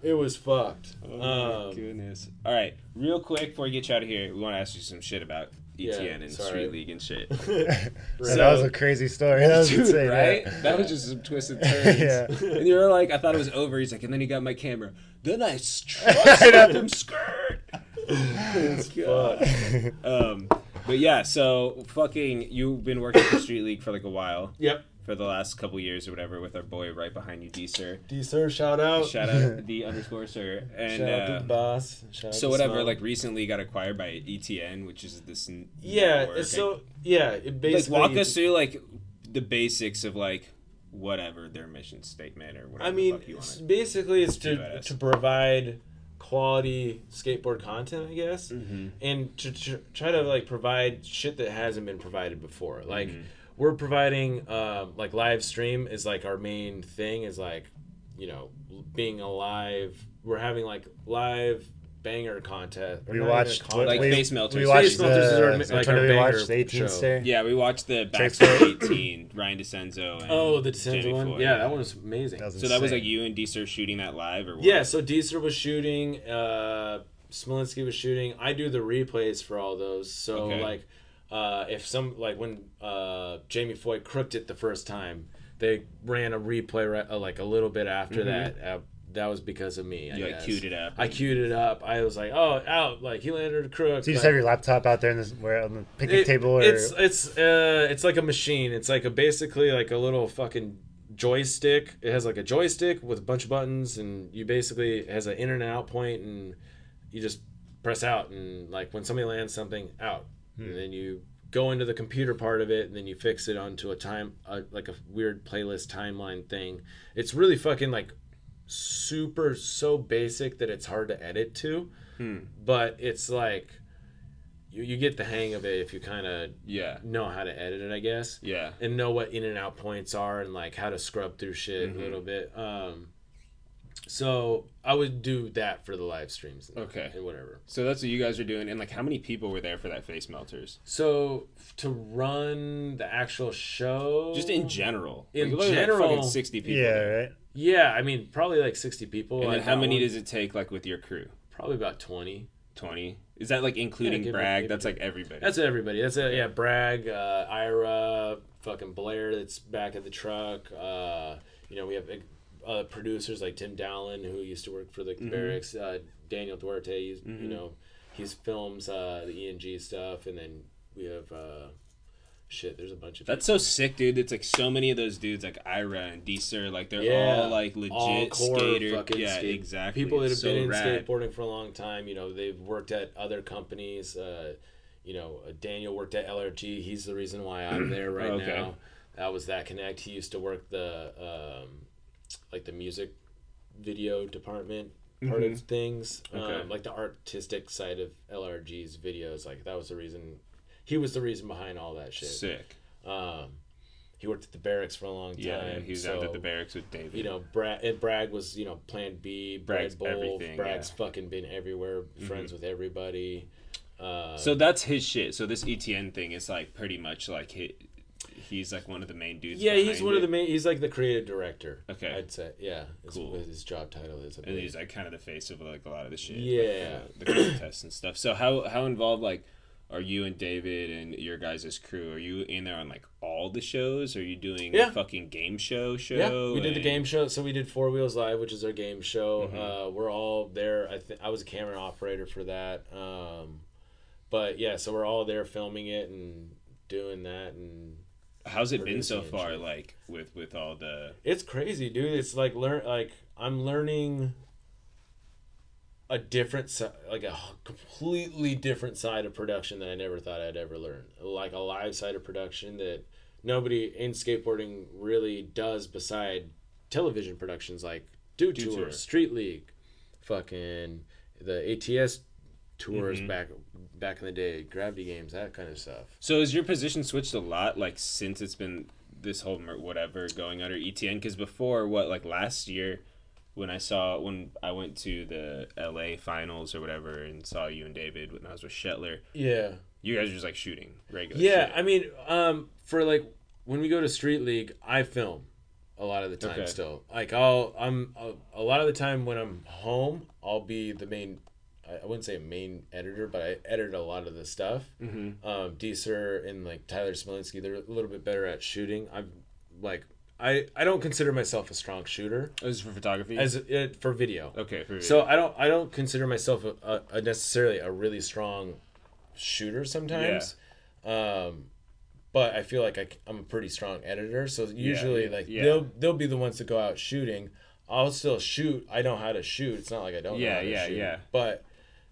it was fucked. Oh my um, goodness. All right, real quick before we get you out of here, we want to ask you some shit about ETN Yeah, and sorry. Street League and shit. that So- was a crazy story. That was Dude, insane, right? yeah. That was just some twisted turns. Yeah. And you were like, I thought it was over. He's like, and then he got my camera. Then I trusted him skirt. God. Um, but yeah, so fucking, you've been working for Street League for like a while, Yep. For the last couple years or whatever, with our boy right behind you, D Sir. D sir, shout out. Shout out the underscore sir. And Shout out to uh, the boss. Shout out so whatever, like recently got acquired by ETN, which is this yeah. network. So yeah. It like basically walk us through like the basics of like whatever their mission statement or whatever. I mean, the fuck you it's- want basically, it's to, to provide quality skateboard content, I guess, Mhm. and to, tr try to like provide shit that hasn't been provided before. Like, Mhm. We're providing um, like live stream is like our main thing. Is like, you know, being alive. We're having like live banger contest. We not even a watched contest. Like we, face melters. We Face watched melters is our- the, like which our one did we banger watch the 18th show. stay. Yeah, we watched the Tricks Backstreet 18, Ryan DeCenzo. And Oh, the Jamie Decenzo one. Foy. Yeah, that one was amazing. That was So that was like you and D Sir shooting that live, or what? Yeah, so Deezer was shooting, uh Smolinski was shooting. I do the replays for all those. So Okay. like uh if some like when uh Jamie Foy crooked it the first time, they ran a replay right, uh, like a little bit after that. Uh, that was because of me. I Mm-hmm. You like queued it up. I queued it up. I was like, "Oh, out!" Like he landed a crook. So you just like- have your laptop out there in this, where on the picnic it- table, or it's it's uh it's like a machine. It's like a basically like a little fucking joystick. It has like a joystick with a bunch of buttons, and you basically it has an in and out point, and you just press out, and like when somebody lands something, out, and then you go into the computer part of it, and then you fix it onto a time uh, like a weird playlist timeline thing. It's really fucking like super so basic that it's hard to edit to, Hmm. but it's like. You, you get the hang of it if you kind of Yeah. know how to edit it, I guess, Yeah. and know what in and out points are and like how to scrub through shit Mhm. a little bit. Um, so I would do that for the live streams. And, Okay. and whatever. So that's what you guys are doing, and like, how many people were there for that face melters? So to run the actual show, Just in general. In Like, it was like general- sixty people. yeah, right. yeah, I mean probably like sixty people. And I then how many one- does it take, like, with your crew? Probably about twenty. Twenty. Is that like including give or- Bragg? give- That's like everybody. That's everybody. That's a, yeah. Bragg, uh, Ira, fucking Blair. That's back at the truck. Uh, you know, we have uh, producers like Tim Dowling, who used to work for the Mm-hmm. Berrics. Uh, Daniel Duarte. He's, You know, he's films uh, the ENG stuff, and then we have uh, shit. There's a bunch of That's so sick, dude. It's like so many of those dudes, like Ira and Deezer, like they're Yeah. all like legit all skater. fucking Yeah, skate- exactly. People that have so been in rad. skateboarding for a long time. You know, they've worked at other companies. Uh, you know, uh, Daniel worked at LRG. He's the reason why I'm there right Okay. now. That was that connect. He used to work the um, like the music video department part of things, Mm-hmm. Okay. um, like the artistic side of LRG's videos. Like that was the reason. He was the reason behind all that shit. Sick. Um, he worked at the Berrics for a long time. Yeah, he was out at the Berrics with David. you know, Brad and Bragg was, you know, Plan B, Bragg's Brad Bull, everything, Bragg's yeah. Mm-hmm. fucking been everywhere, friends with everybody. Uh, So that's his shit. So this ETN thing is like pretty much like his, he's like one of the main dudes. Yeah, he's one of the main. He's like the creative director. Okay. I'd say. Yeah, Cool. his job title is. And he's like kind of the face of like a lot of the shit. Yeah. like, the, the contests and stuff. So how how involved like are you and David and your guys' crew? Are you in there on like all the shows? Are you doing Yeah. a fucking game show show? Yeah, we did the game show. So we did Four Wheels Live, which is our game show. Mm-hmm. Uh, we're all there. I think I was a camera operator for that. Um, but yeah, so we're all there filming it and doing that, and How's it been so far? shit. Like with with all the it's crazy, dude. It's like learn like I'm learning a different si- like a completely different side of production that I never thought I'd ever learn. Like a live side of production that nobody in skateboarding really does beside television productions like Dew Tour. Street League, fucking the ATS tours Mhm. back back in the day, Gravity Games, that kind of stuff. So has your position switched a lot, like since it's been this whole whatever going under ETN? Because before, what like last year, when I saw when I went to the LA finals or whatever and saw you and David when I was with Shetler, Yeah. you guys were just like shooting regular. Yeah, shit. I mean, um, for like when we go to Street League, I film a lot of the time Okay. still. Like I'll, I'm a, a lot of the time when I'm home, I'll be the main. I wouldn't say main editor, but I edit a lot of the stuff. Mhm. Um, Deeser and like Tyler Smolinski, they're a little bit better at shooting. I'm like, I I don't consider myself a strong shooter Oh, this is for photography. as it for video. okay, for So I don't I don't consider myself a, a, a necessarily a really strong shooter sometimes. Yeah. Um, but I feel like I, am a pretty strong editor. So usually yeah, like yeah. they'll they'll be the ones to go out shooting. I'll still shoot. I know how to shoot. It's not like I don't know Yeah, how to yeah, shoot. yeah. But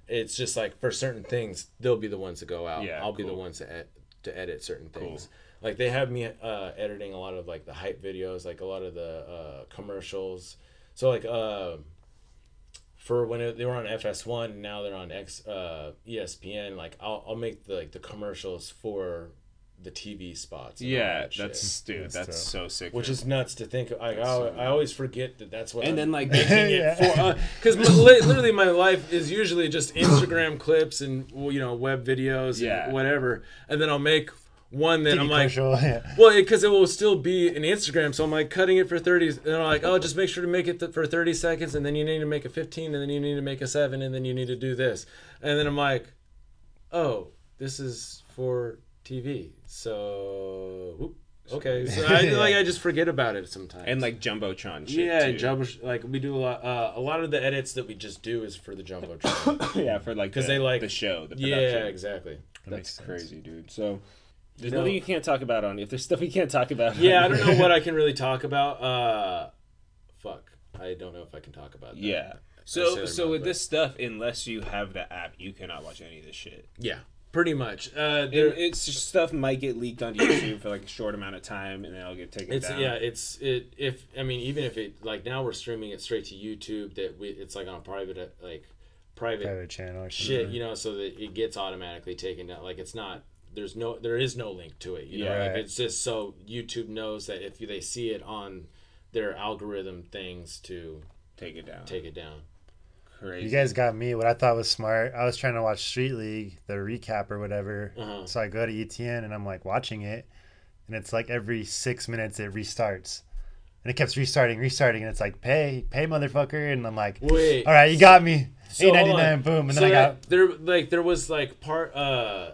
it's just like for certain things, they'll be the ones to go out. Yeah, I'll be the ones to ed- to edit certain things. Like they have me uh, editing a lot of like the hype videos, like a lot of the uh, commercials. So like uh, for when it, they were on FS1 now they're on X uh, ESPN, like I'll, I'll make the like the commercials for the TV spots. yeah, that shit. that's dude, That's that's so sick. which is nuts to think. Like I, so I always forget that that's what. and I'm- then like making it for uh, because literally my life is usually just Instagram clips and you know web videos Yeah. and whatever, and then I'll make one that TV I'm like, commercial, yeah. well, because it, will still be an Instagram, so I'm like cutting it for 30, and I'm like, oh, just make sure to make it th- for 30 seconds, and then you need to make a 15, and then you need to make a seven, and then you need to do this, and then I'm like, oh, this is for TV, so whoop, okay, so I like I just forget about it sometimes, and like jumbotron. Shit yeah, too. jumbo like we do a lot. Uh, a lot of the edits that we just do is for the jumbotron. yeah, for like 'Cause the, they like- the show, the yeah, production. exactly. That's crazy, dude. So there's No. nothing you can't talk about on. If there's stuff you can't talk about, Yeah, I don't know what I can really talk about. Uh, fuck, I don't know if I can talk about that. Yeah. So so with this stuff, unless you have the app, you cannot watch any of this shit. yeah, pretty much. Uh, It, it's just stuff might get leaked onto YouTube for like a short amount of time, and then it'll get taken it's down. yeah, it's it. If I mean, even if it like now we're streaming it straight to YouTube, that we it's like on private uh, like private Private channel. or shit, something. you know, so that it gets automatically taken down. Like it's not. There's no. There is no link to it. You know, Yeah. like Right. it's just so YouTube knows that if they see it on their algorithm things to Take it down. take it down. Crazy. You guys got me. What I thought was smart. I was trying to watch Street League, the recap or whatever. Uh-huh. So I go to ETN and I'm like watching it, and it's like every six minutes it restarts, and it keeps restarting, restarting, and it's like pay, pay, motherfucker, and I'm like, Wait. all right, you got me. So, Eight ninety on. boom, and so then I got. there like there was like part uh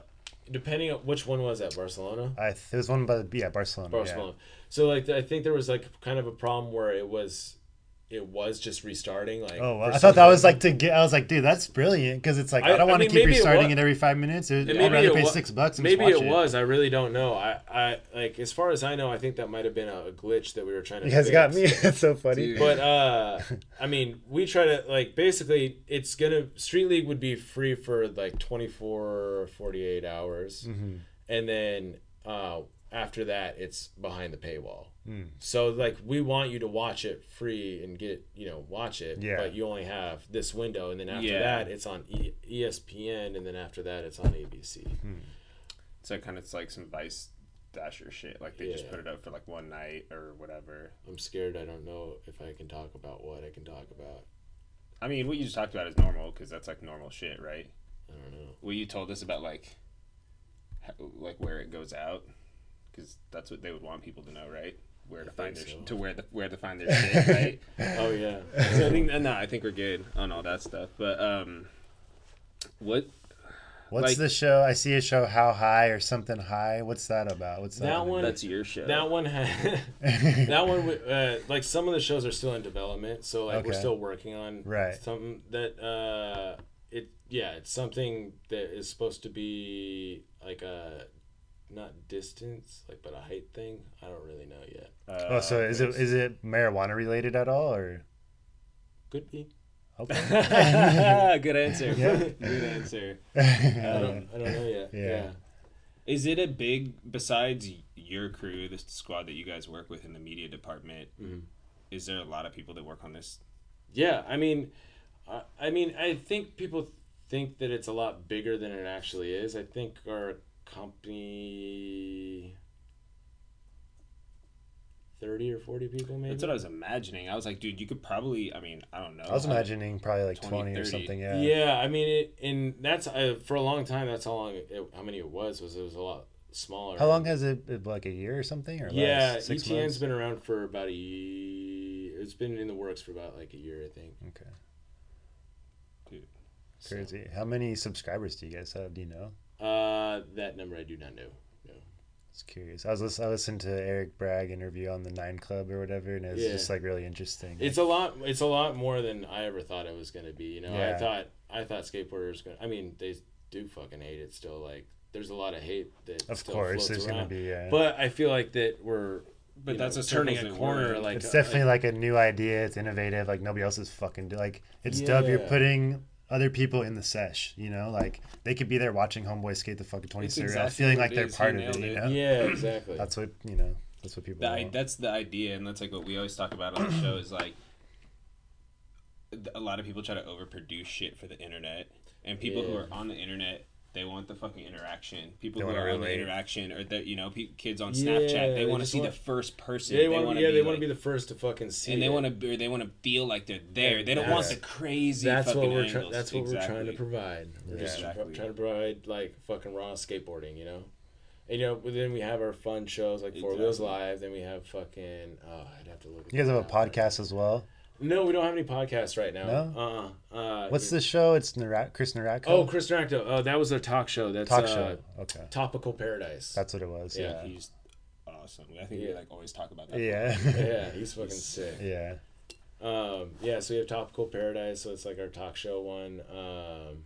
depending on which one was at Barcelona I, it was one by the yeah Barcelona. Barcelona so like I think there was like kind of a problem where it was it was just restarting like Oh, well, I thought that was like to get. I was like, dude, that's brilliant because it's like I- I, don't want to keep maybe it restarting it every five minutes. It, And I'd rather it pay wa- six bucks and maybe just it watch was I really don't know I I like as far as I know I think that might have been a glitch that we were trying to You guys got me. fix. That's so funny. Dude. but uh I mean we try to like basically it's gonna Street League would be free for like 24 or 48 hours Mm-hmm. and then uh after that it's behind the paywall Mm. so like we want you to watch it free and get you know watch it Yeah. but you only have this window and then after Yeah. that it's on e- espn and then after that it's on abc So kind of it's like some Vice Dasher shit. Like they just put it up for like one night or whatever. i'm scared i don't know if i can talk about what i can talk about I mean, what you just talked about is normal because that's like normal shit, right? i don't know What you told us about like, how, like where it goes out. Because that's what they would want people to know, right? Where to I find their so. to where the where to find their shit, right? Oh yeah. so I think no, I think we're good on all that stuff. But um, what What's Like- the show? I see a show, How High or something high. What's that about? What's that? That one- that's your show? That one had that one uh, like some of the shows are still in development, so like we're still working on Right. something that uh it yeah it's something that is supposed to be like a not distance like but a height thing. I don't really know yet. Uh, Oh, so is it is it marijuana related at all or? Could be. Okay. good answer. Yeah. good answer. I don't I don't know yet. Yeah. yeah. Is it a big besides your crew, the squad that you guys work with in the media department? Mhm. Is there a lot of people that work on this? Yeah, I mean, I, I mean, I think people think that it's a lot bigger than it actually is. I think our company, thirty or forty people, maybe. That's what I was imagining. I was like, dude, you could probably. I mean, I don't know. I was I- imagining probably like 20, 20, or something. Yeah. Yeah. I mean, it, and that's uh, for a long time. That's how long, it, how many it was. Was it was a lot smaller. How long has it been? Like a year or something? Or Yeah, less? Six ETN's months? been around for about a year. It's been in the works for about like a year, I think. Okay. Dude. So, Crazy. How many subscribers do you guys have? Do you know? Uh, that number I do not know. No. Just curious. I was listen, I listened to Eric Bragg interview on the Nine Club or whatever, and it was Yeah. just like really interesting. It's a lot. It's a lot more than I ever thought it was going to be. You know, I thought I thought skateboarders. Gonna, I mean, they do fucking hate it still. Like, there's a lot of hate that. of still course, floats there's gonna be. Yeah. But I feel like that we're. But you that's know, a turning a corner. Like it's definitely like, a new idea. It's innovative. Like nobody else is fucking do- like. It's dope. You're putting other people in the sesh. You know, like they could be there watching homeboy skate the fucking twenty It's three, exactly feeling like they're is. part He of it. nailed You know, yeah, exactly. that's what you know. That's what people. The, want. that's the idea, and that's like what we always talk about on the show. Is like a lot of people try to overproduce shit for the internet, and people who are on the internet. They want the fucking interaction. People They who wanna are on the interaction, or that you know, pe- kids on Yeah, Snapchat, they they want to see want- the first person. Yeah, they want. wanna Yeah, be they want like- to be the first to fucking see. and they want to, they want to feel like they're there. They don't want the crazy. That's what fucking we're trying. That's what we're trying to provide. We're just Yeah. try- trying to provide like fucking raw skateboarding, you know. And you know, then we have our fun shows like Four Wheels Exactly. Live. Then we have fucking. Oh, I'd have to look. At you guys have a that now. podcast as well. No, we don't have any podcasts right now. No? Uh. uh What's the show? It's Narak, Chris Nieratko. Oh, Chris Nieratko. Oh, that was their talk show. That's talk uh, show. Okay, Topical Paradise. that's what it was. Yeah. Yeah. He's awesome. I think we like always talk about that. Yeah. yeah, he's fucking sick. yeah. Um, yeah, so we have Topical Paradise, so it's like our talk show one. Um,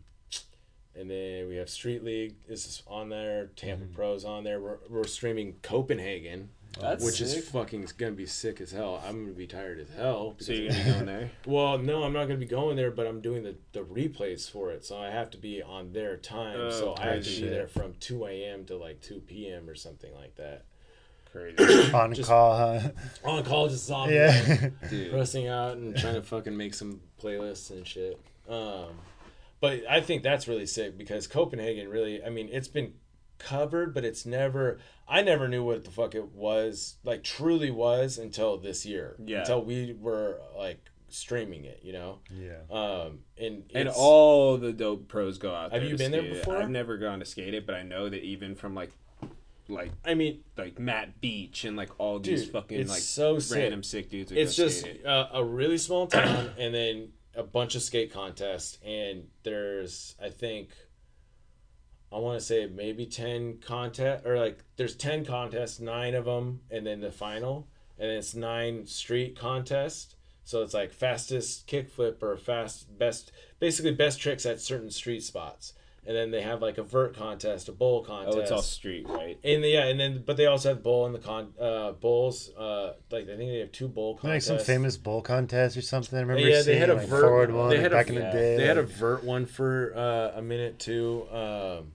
and then we have Street League is on there. Tampa Mm-hmm. Pro's on there. We're, we're streaming Copenhagen, That's which sick. is fucking gonna be sick as hell. I'm gonna be tired as hell. So you're gonna be going there? well, no, I'm not gonna be going there, but I'm doing the, the replays for it, so I have to be on their time. Oh, so I have to crazy. be there from 2 a.m. to like 2 p.m. or something like that. Crazy, On Just- call, huh? On call, just zombie. yeah. dude. pressing out and trying to fucking make some playlists and shit. Um, but I think that's really sick because Copenhagen really, I mean, it's been covered, but it's never. I never knew what the fuck it was, like truly was, until this year. Yeah. Until we were like streaming it, you know. yeah. Um, and And all the dope pros go out. Have you been there skate it. before? I've never gone to skate it, but I know that even from like, like I mean, like Matt Beach and like all these Dude, fucking it's like so random sick dudes. It's just skate it. uh, a really small town and then a bunch of skate contests and there's i think i want to say maybe 10 contest or like there's 10 contests nine of them and then the final and it's nine street contests. So it's like fastest kickflip or fast best basically best tricks at certain street spots and then they have like a vert contest a bowl contest Oh, it's all street, right? and the, yeah, and then but they also have bowl in the con uh bowls. Uh, like I think they have two bowl contests, Like some famous bowl contest or something. I remember Yeah, they had a like vert- forward one they like, had a- back in the day. They had a vert one for uh, a minute too. Um,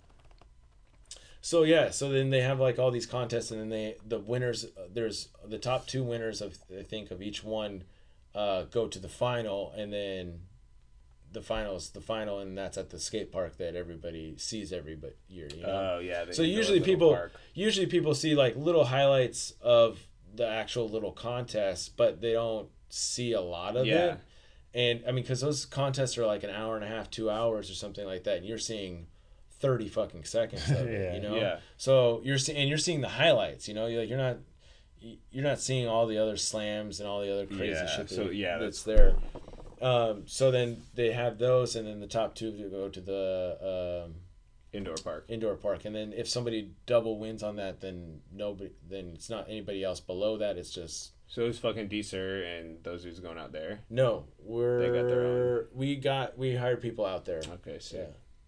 so yeah, so then they have like all these contests, and then they the winners. uh, There's the top two winners of I think of each one uh, go to the final, and then the finals the final, and that's at the skate park that everybody sees every but year. You know? Oh yeah. So usually people park. usually people see like little highlights of the actual little contest, but they don't see a lot of Yeah. it. And I mean, because those contests are like an hour and a half, two hours or something like that, and you're seeing thirty fucking seconds of it. Yeah. You know. Yeah. So you're seeing and you're seeing the highlights. You know, you're like you're not you're not seeing all the other slams and all the other crazy Yeah, shit. That, so, yeah, that's there. Um, so then they have those, and then the top two go to the um, Indoor park. indoor park. And then if somebody double wins on that, then nobody, then it's not anybody else below that. It's just So it's fucking Deezer and those dudes going out there. no. We're They got their own. we got we hired people out there. Okay, so Yeah,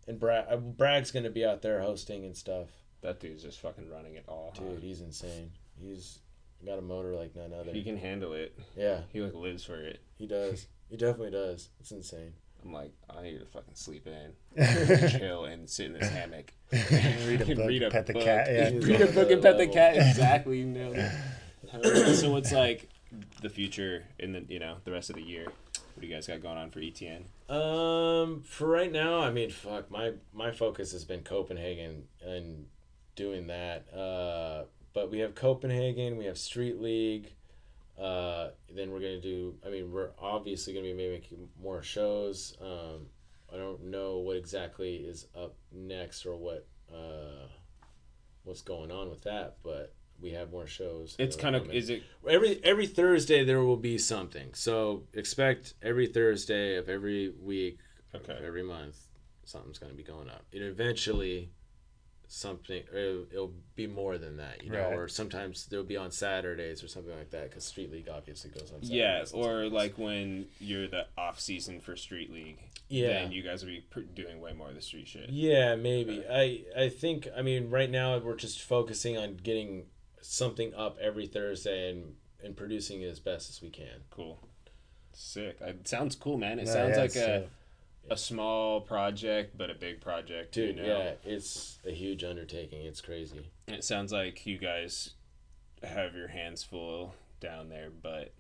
and Brad uh, Bragg's gonna be out there hosting and stuff. that dude's just fucking running it all. huh? Dude, he's insane. He's got a motor like none other. He can handle it. Yeah, He like lives for it. he does. He definitely does. It's insane. I'm like, I need to fucking sleep in, chill, and sit in this hammock. Read a and book, pet the cat, yeah. read a book and pet the cat. Exactly. Nailed it. so what's like the future in the you know the rest of the year? What do you guys got going on for ETN? Um, for right now, I mean, fuck, my my focus has been Copenhagen and doing that. Uh, but we have Copenhagen, we have Street League. Uh, then we're gonna do. I mean, we're obviously gonna be making more shows. Um, I don't know what exactly is up next or what uh, what's going on with that, but we have more shows. It's kind of is it every every Thursday there will be something. So expect every Thursday of every week, Okay. of every month, something's going to be going up. It eventually, something it'll, it'll be more than that, you know. Right. Or sometimes they'll be on Saturdays or something like that because Street League obviously goes on. Saturdays yeah, or Sundays. like when you're the off season for Street League. Yeah. then you guys will be pr- doing way more of the street shit. Yeah, maybe. Uh, I I think I mean right now we're just focusing on getting something up every Thursday and and producing it as best as we can. Cool, sick. It sounds cool, man. It No, sounds yeah, like a so- a small project, but a big project. Dude, you know? yeah, it's a huge undertaking. It's crazy. And It sounds like you guys have your hands full down there, but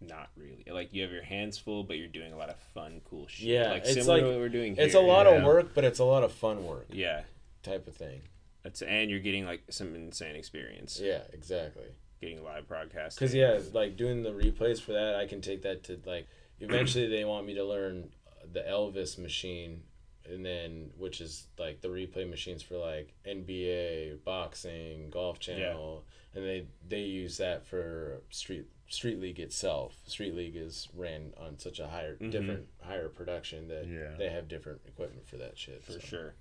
not really. Like you have your hands full, but you're doing a lot of fun, cool shit. Yeah, like it's similar like- to what we're doing here. It's a lot you of know? work, but it's a lot of fun work Yeah, type of thing. that's and you're getting like some insane experience. Yeah, exactly. Getting live broadcasts. Because yeah, like doing the replays for that, I can take that to like. Eventually, they want me to learn the EVS machine, and then which is like the replay machines for like NBA, boxing, Golf Channel, and they they use that for street street league itself. Street league is ran on such a higher, mm-hmm. different, higher production that Yeah. they have different equipment for that shit. for so. sure.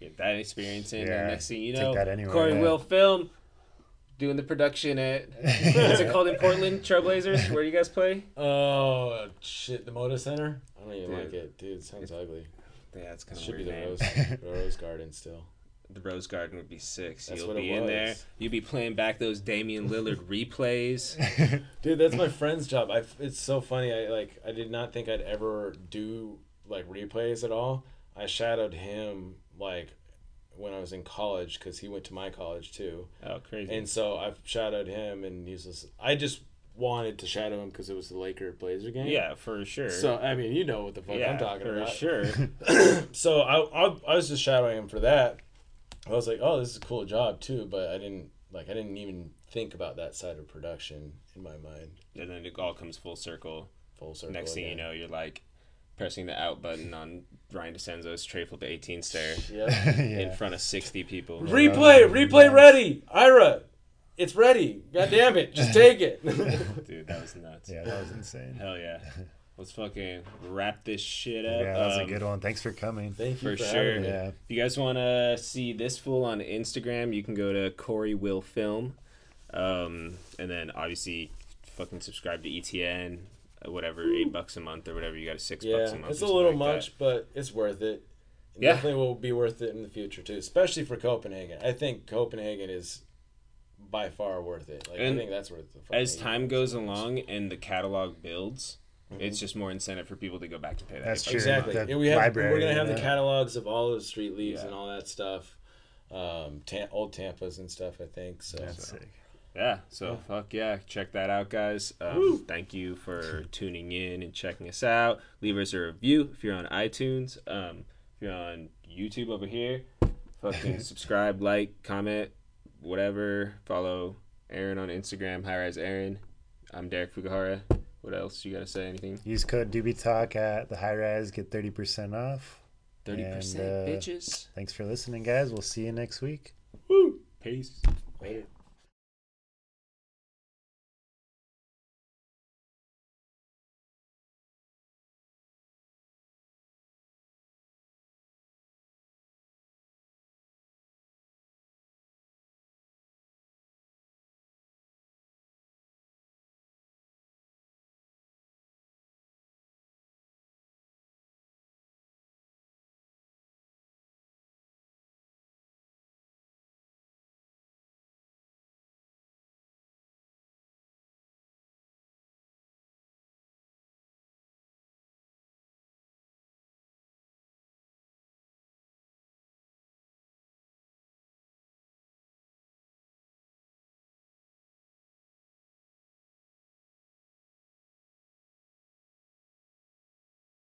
Get that experience in. Yeah, and next thing you take know, that anywhere, Corey yeah. will film. Doing the production at what's it called in Portland? Trailblazers. Where do you guys play? Oh shit! The Moda Center. I don't even Dude. like it, dude. It sounds ugly. Yeah, it's kind of should be the name. Rose, the Rose Garden still. The Rose Garden would be sick. So That's you'll what be it in there. You'll be playing back those Damian Lillard replays. Dude, that's my friend's job. I, it's so funny. I like. I did not think I'd ever do like replays at all. I shadowed him like when I was in college because he went to my college too, Oh, crazy. and so I've shadowed him, and he's just. I just wanted to shadow him because it was the Laker Blazer game. yeah, for sure. So I mean, you know what the fuck yeah, I'm talking about. for about. sure. so I, I I was just shadowing him for that. I was like, oh, this is a cool job too, but I didn't like I didn't even think about that side of production in my mind. and then it all comes full circle. Full circle. Next thing you know, you're like pressing the out button on Ryan DeCenzo's tray flip 18 stair Yeah. in front of 60 people. Replay, replay ready. Ira, it's ready. God damn it, just take it. Dude, that was nuts. Yeah, that was insane. Hell yeah. Let's fucking wrap this shit up. Yeah, that was a Um, good one. Thanks for coming. Thank you For for, sure. me. Yeah. If you guys want to see this fool on Instagram, you can go to Corey Will Film. Um, and then obviously fucking subscribe to ETN, whatever, eight bucks a month or whatever. You got a six Yeah, bucks a month. it's a little like that. much, but it's worth it. It Yeah. Definitely will be worth it in the future too, especially for Copenhagen. I think Copenhagen is by far worth it. Like And I think that's worth the As time goes along and the catalog builds, it's just more incentive for people to go back to pay that. That's true. bucks a month. Exactly. The Yeah, we have, library, we're gonna have the catalogs of all the street leaves Yeah. and all that stuff, um, ta- old Tampa's and stuff. I think so. That's sick. Yeah, so Yeah. fuck yeah, check that out, guys. Um, thank you for tuning in and checking us out. Leave us a review if you're on iTunes. Um, if you're on YouTube over here, fucking subscribe, like, comment, whatever. Follow Aaron on Instagram, High Rise Aaron. I'm Derek Fukahara. What else? You gotta say anything? Use code Doobie Talk at the high res. Get thirty percent off. 30% uh, bitches. Thanks for listening, guys. We'll see you next week. Peace. Later.